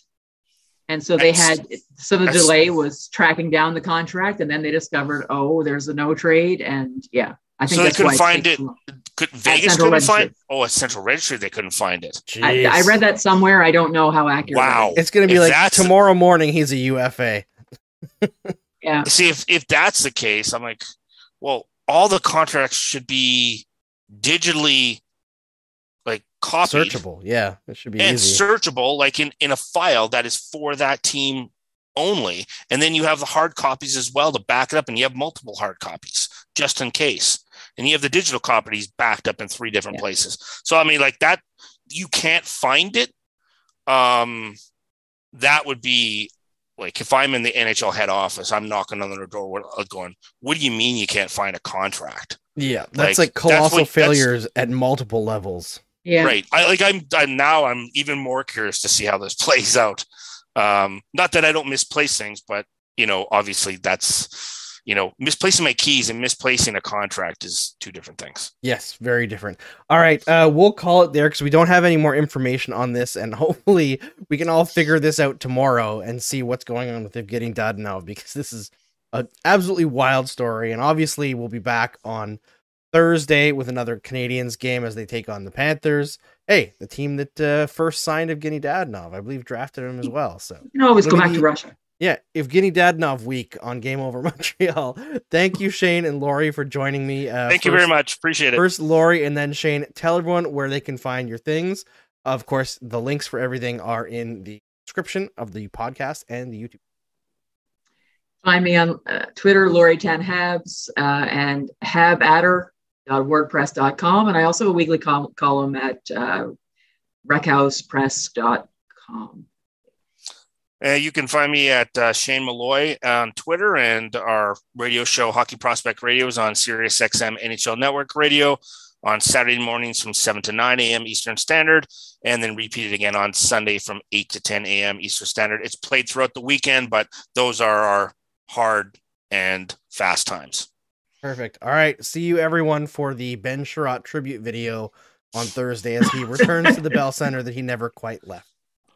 And so they That's- had some of the that's- delay was tracking down the contract, and then they discovered, oh, there's a no trade, and yeah, I think So they that's couldn't find it. could Vegas Central couldn't find Registry. oh at Central Registry they couldn't find it. I, I read that somewhere. I don't know how accurate. Wow. is. It's gonna be If like tomorrow morning. He's a UFA. Yeah, See if if that's the case, I'm like, well, all the contracts should be digitally like copied Searchable. Yeah, it should be and easy. searchable like in in a file that is for that team only and then you have the hard copies as well to back it up and you have multiple hard copies just in case and you have the digital copies backed up in three different Yeah. places so i mean like that you can't find it um that would be like if I'm in the NHL head office, I'm knocking on their door uh, going, "What do you mean you can't find a contract?" Yeah, that's Like, like, that's colossal what- failures at multiple levels. Yeah. Right. I like I'm, I'm now I'm even more curious to see how this plays out. Um, not that I don't misplace things, but you know, obviously that's you know, misplacing my keys and misplacing a contract is two different things. Yes, very different. All right, uh, we'll call it there because we don't have any more information on this, and hopefully we can all figure this out tomorrow and see what's going on with getting Evgeny Dadonov because this is an absolutely wild story, and obviously we'll be back on Thursday with another Canadiens game as they take on the Panthers. Hey, the team that uh, first signed of Evgeny Dadonov, I believe, drafted him as well. So You can always go back you- to Russia. Yeah, Evgeny Dadonov week on Game Over Montreal. Thank you, Shane and Laurie, for joining me. Uh, Thank you very much. Appreciate it. First, Laurie, and then Shane. Tell everyone where they can find your things. Of course, the links for everything are in the description of the podcast and the YouTube. Find me on uh, Twitter, Lori Tan Habs, uh, and habadder.wordpress.com. And I also have a weekly col- column at uh, wreckhousepress.com. Uh, you can find me at uh, Shane Malloy on Twitter, and our radio show, Hockey Prospect Radio, is on Sirius XM NHL Network Radio on Saturday mornings from 7 to 9 a.m. Eastern Standard, and then repeated again on Sunday from 8 to 10 a.m. Eastern Standard. It's played throughout the weekend, but those are our hard and fast times. Perfect. All right. See you, everyone, for the Ben Chiarot tribute video on Thursday as he returns to the Bell Center that he never quite left.